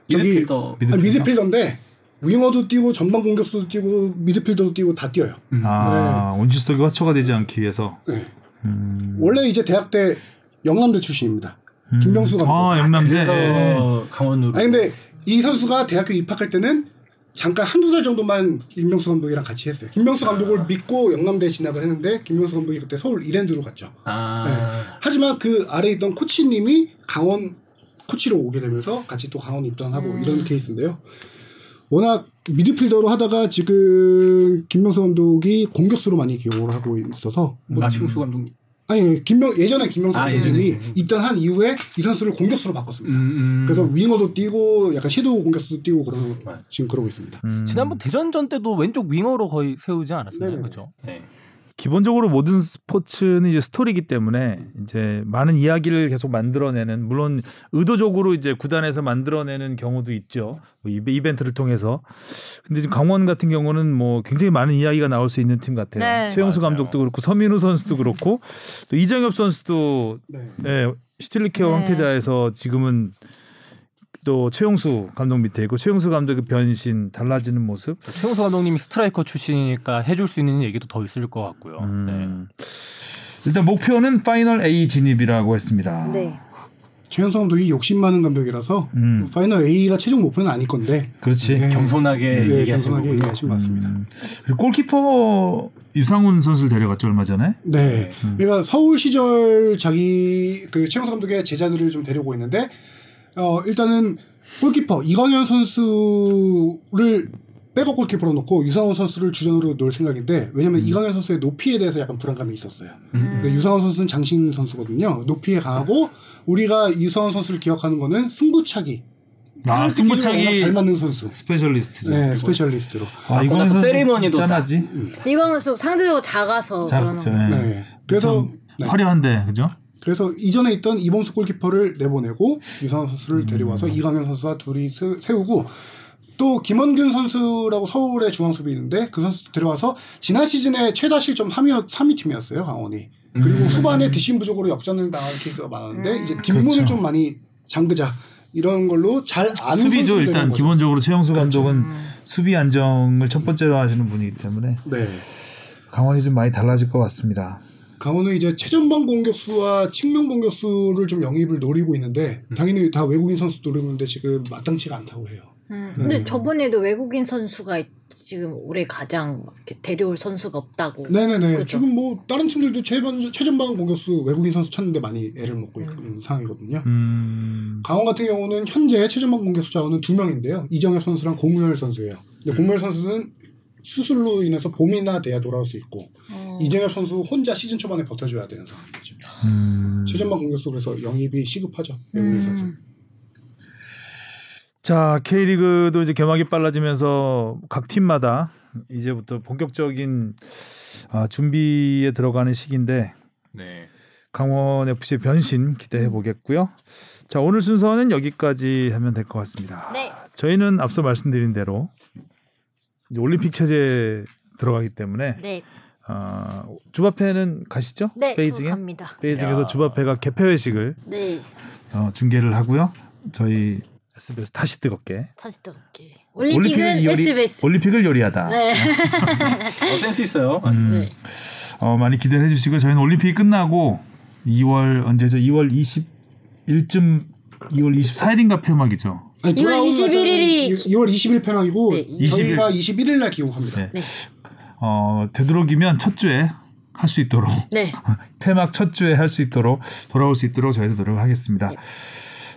미드필더 미드필더? 아니, 미드필더인데 윙어도 뛰고 전방 공격수도 뛰고 미드필더도 뛰고 다 뛰어요. 아, 온실 속에 화초가 되지 않기 위해서. 네. 음. 원래 이제 대학 때 영남대 출신입니다. 김명수 감독. 아, 영남대. 그래서 강원으로 아니 근데 이 선수가 대학교 입학할 때는 잠깐 한두 달 정도만 김명수 감독이랑 같이 했어요. 김명수 감독을 믿고 영남대에 진학을 했는데 김명수 감독이 그때 서울 이랜드로 갔죠. 아 네. 하지만 그 아래 있던 코치님이 강원 코치로 오게 되면서 같이 또 강원 입단하고 이런 케이스인데요. 워낙 미드필더로 하다가 지금 김명수 감독이 공격수로 많이 기용을 하고 있어서 뭐 나충수 감독님. 아니 김명 예전에 김명수 아, 감독님이 예전에. 입단한 이후에 이 선수를 공격수로 바꿨습니다. 음, 그래서 윙어도 뛰고 약간 섀도우 공격수도 뛰고 그러 맞아요. 지금 그러고 있습니다. 음. 지난번 대전전 때도 왼쪽 윙어로 거의 세우지 않았었나요? 네네. 그렇죠. 네. 기본적으로 모든 스포츠는 이제 스토리이기 때문에 이제 많은 이야기를 계속 만들어내는 물론 의도적으로 이제 구단에서 만들어내는 경우도 있죠 뭐 이벤트를 통해서 근데 지금 강원 같은 경우는 뭐 굉장히 많은 이야기가 나올 수 있는 팀 같아요 네. 최영수 맞아요. 감독도 그렇고 서민우 선수도 그렇고 또 이정협 선수도 네. 네, 슈틸리케의 네. 황태자에서 지금은 또 최용수 감독 밑에 있고 최용수 감독의 변신 달라지는 모습. 최용수 감독님이 스트라이커 출신이니까 해줄 수 있는 얘기도 더 있을 것 같고요. 음. 일단 목표는 파이널 A 진입이라고 했습니다. 네. 최용수 감독이 욕심 많은 감독이라서 음. 파이널 A가 최종 목표는 아닐 건데 그렇지. 네. 겸손하게 네, 얘기하신 겸손하게. 얘기하신 것 같습니다. 음. 골키퍼 유상훈 선수를 데려갔죠 얼마 전에. 네. 그러니까 서울 시절 자기 그 최영수 감독의 제자들을 좀 데리고 있는데 어 일단은 골키퍼 이광현 선수를 백업 골키퍼로 놓고 유상원 선수를 주전으로 놓을 생각인데 왜냐면 이광현 선수의 높이에 대해서 약간 불안감이 있었어요. 근데 유상원 선수는 장신 선수거든요. 높이에 강하고 우리가 유상원 선수를 기억하는 거는 승부차기. 아 워낙 승부차기 잘 막는 선수. 스페셜리스트죠. 네, 스페셜리스트로. 아 이거는 선수 세리머니도 짠하지. 이거는 좀 상대적으로 작아서 작죠. 그러는 거. 네. 네. 그래서 참 네. 화려한데 그죠? 그래서 이전에 있던 이범수 골키퍼를 내보내고 유상훈 선수를 데려와서 이광연 선수와 둘이 세- 세우고 또 김원균 선수라고 서울의 중앙 수비 있는데 그 선수 데려와서 지난 시즌에 최다 실점 3위 3위 팀이었어요 강원이. 그리고 후반에 뒷심 부족으로 역전을 당한 케이스가 많았는데 이제 뒷문을 그렇죠. 좀 많이 잠그자 이런 걸로 잘 아는 수비죠 일단 거죠. 기본적으로 최영수 감독은 수비 안정을 첫 번째로 하시는 분이기 때문에 네. 강원이 좀 많이 달라질 것 같습니다. 강원은 이제 최전방 공격수와 측면 공격수를 좀 영입을 노리고 있는데 당연히 다 외국인 선수 노리고 있는데 지금 마땅치가 않다고 해요. 음. 근데 저번에도 외국인 선수가 지금 올해 가장 이렇게 데려올 선수가 없다고. 네네네. 그죠. 지금 뭐 다른 팀들도 최전 최전방 공격수 외국인 선수 찾는데 많이 애를 먹고 있는 상황이거든요. 음, 강원 같은 경우는 현재 최전방 공격수 자원은 두 명인데요. 이정엽 선수랑 공무열 선수예요. 근데 공무열 선수는 수술로 인해서 봄이나 돼야 돌아올 수 있고 어. 이정엽 선수 혼자 시즌 초반에 버텨줘야 되는 상황이죠. 음. 최전방 공격수 그래서 영입이 시급하죠. 외국인 선수. 음. 자 K리그도 이제 개막이 빨라지면서 각 팀마다 이제부터 본격적인 아, 준비에 들어가는 시기인데 네. 강원 FC의 변신 기대해 보겠고요. 자 오늘 순서는 여기까지 하면 될 것 같습니다. 네. 저희는 앞서 말씀드린 대로 올림픽 체제 들어가기 때문에 네. 아, 주바페는 가시죠? 네. 베이징에 갑니다. 베이징에서 야. 주바페가 개폐 회식을 네. 어, 중계를 하고요. 저희 SBS 다시 뜨겁게 다시 또 볼게. 올림픽은 요리, SBS. 올림픽을 요리하다. 네. 어, 센스 있어요. 음, 네. 어, 많이 기대해 주시고 저희는 올림픽이 끝나고 2월 언제죠? 2월 21쯤 2월 24일인가 폐막이죠. 아니, 2월 돌아오는 21일 이- 날짜는 2월 20일 폐막이고 네, 저희가 21일 날 귀국합니다. 네. 네. 어, 되도록이면 첫 주에 할 수 있도록 네. 폐막 첫 주에 할 수 있도록 돌아올 수 있도록 저희도 노력하겠습니다. 네.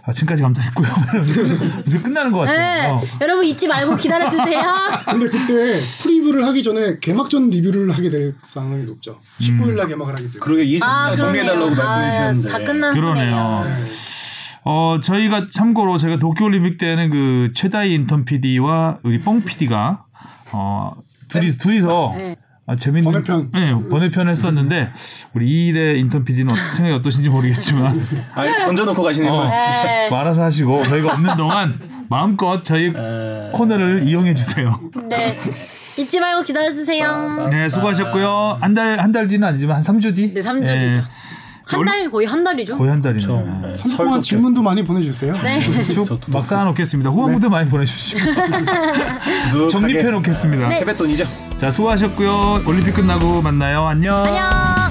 아, 지금까지 감사했고요. 이제 끝나는 것 같아요. 네. 어. 여러분 잊지 말고 기다려 주세요. 근데 그때 프리뷰를 하기 전에 개막전 리뷰를 하게 될 가능성이 높죠. 19일 날 개막을 하기 때문에. 그러게 이 아, 정리해달라고 그러네요. 말씀해 주셨는데. 아, 다 끝난 그러네요. 네. 어, 저희가 참고로 제가 도쿄올림픽 때는 그 최다희 인턴 PD와 우리 뽕 PD가 어, 둘이, 둘이서 네. 아, 재밌는 번외편. 네, 번외편 했었는데 우리 이일의 인턴 PD는 생각이 어떠신지 모르겠지만 아, 던져놓고 가시는 어, 거. 네. 뭐 알아서 하시고 저희가 없는 동안 마음껏 저희 에... 코너를 이용해 주세요. 네. 잊지 말고 기다려 주세요. 네, 수고하셨고요. 한 달 한 달 뒤는 아니지만 한 3주 뒤. 네, 3주 예, 뒤죠. 한 달 거의 한 달이죠. 거의 한 달이네요. 그렇죠. 예. 네. 3주 동안 질문도 많이 보내주세요. 네. 쭉막 쌓아놓겠습니다. 후원부도 많이 보내주시고 정립해 놓겠습니다. 네. 세뱃돈이죠. 자 수고하셨고요. 올림픽 끝나고 만나요. 안녕. 안녕.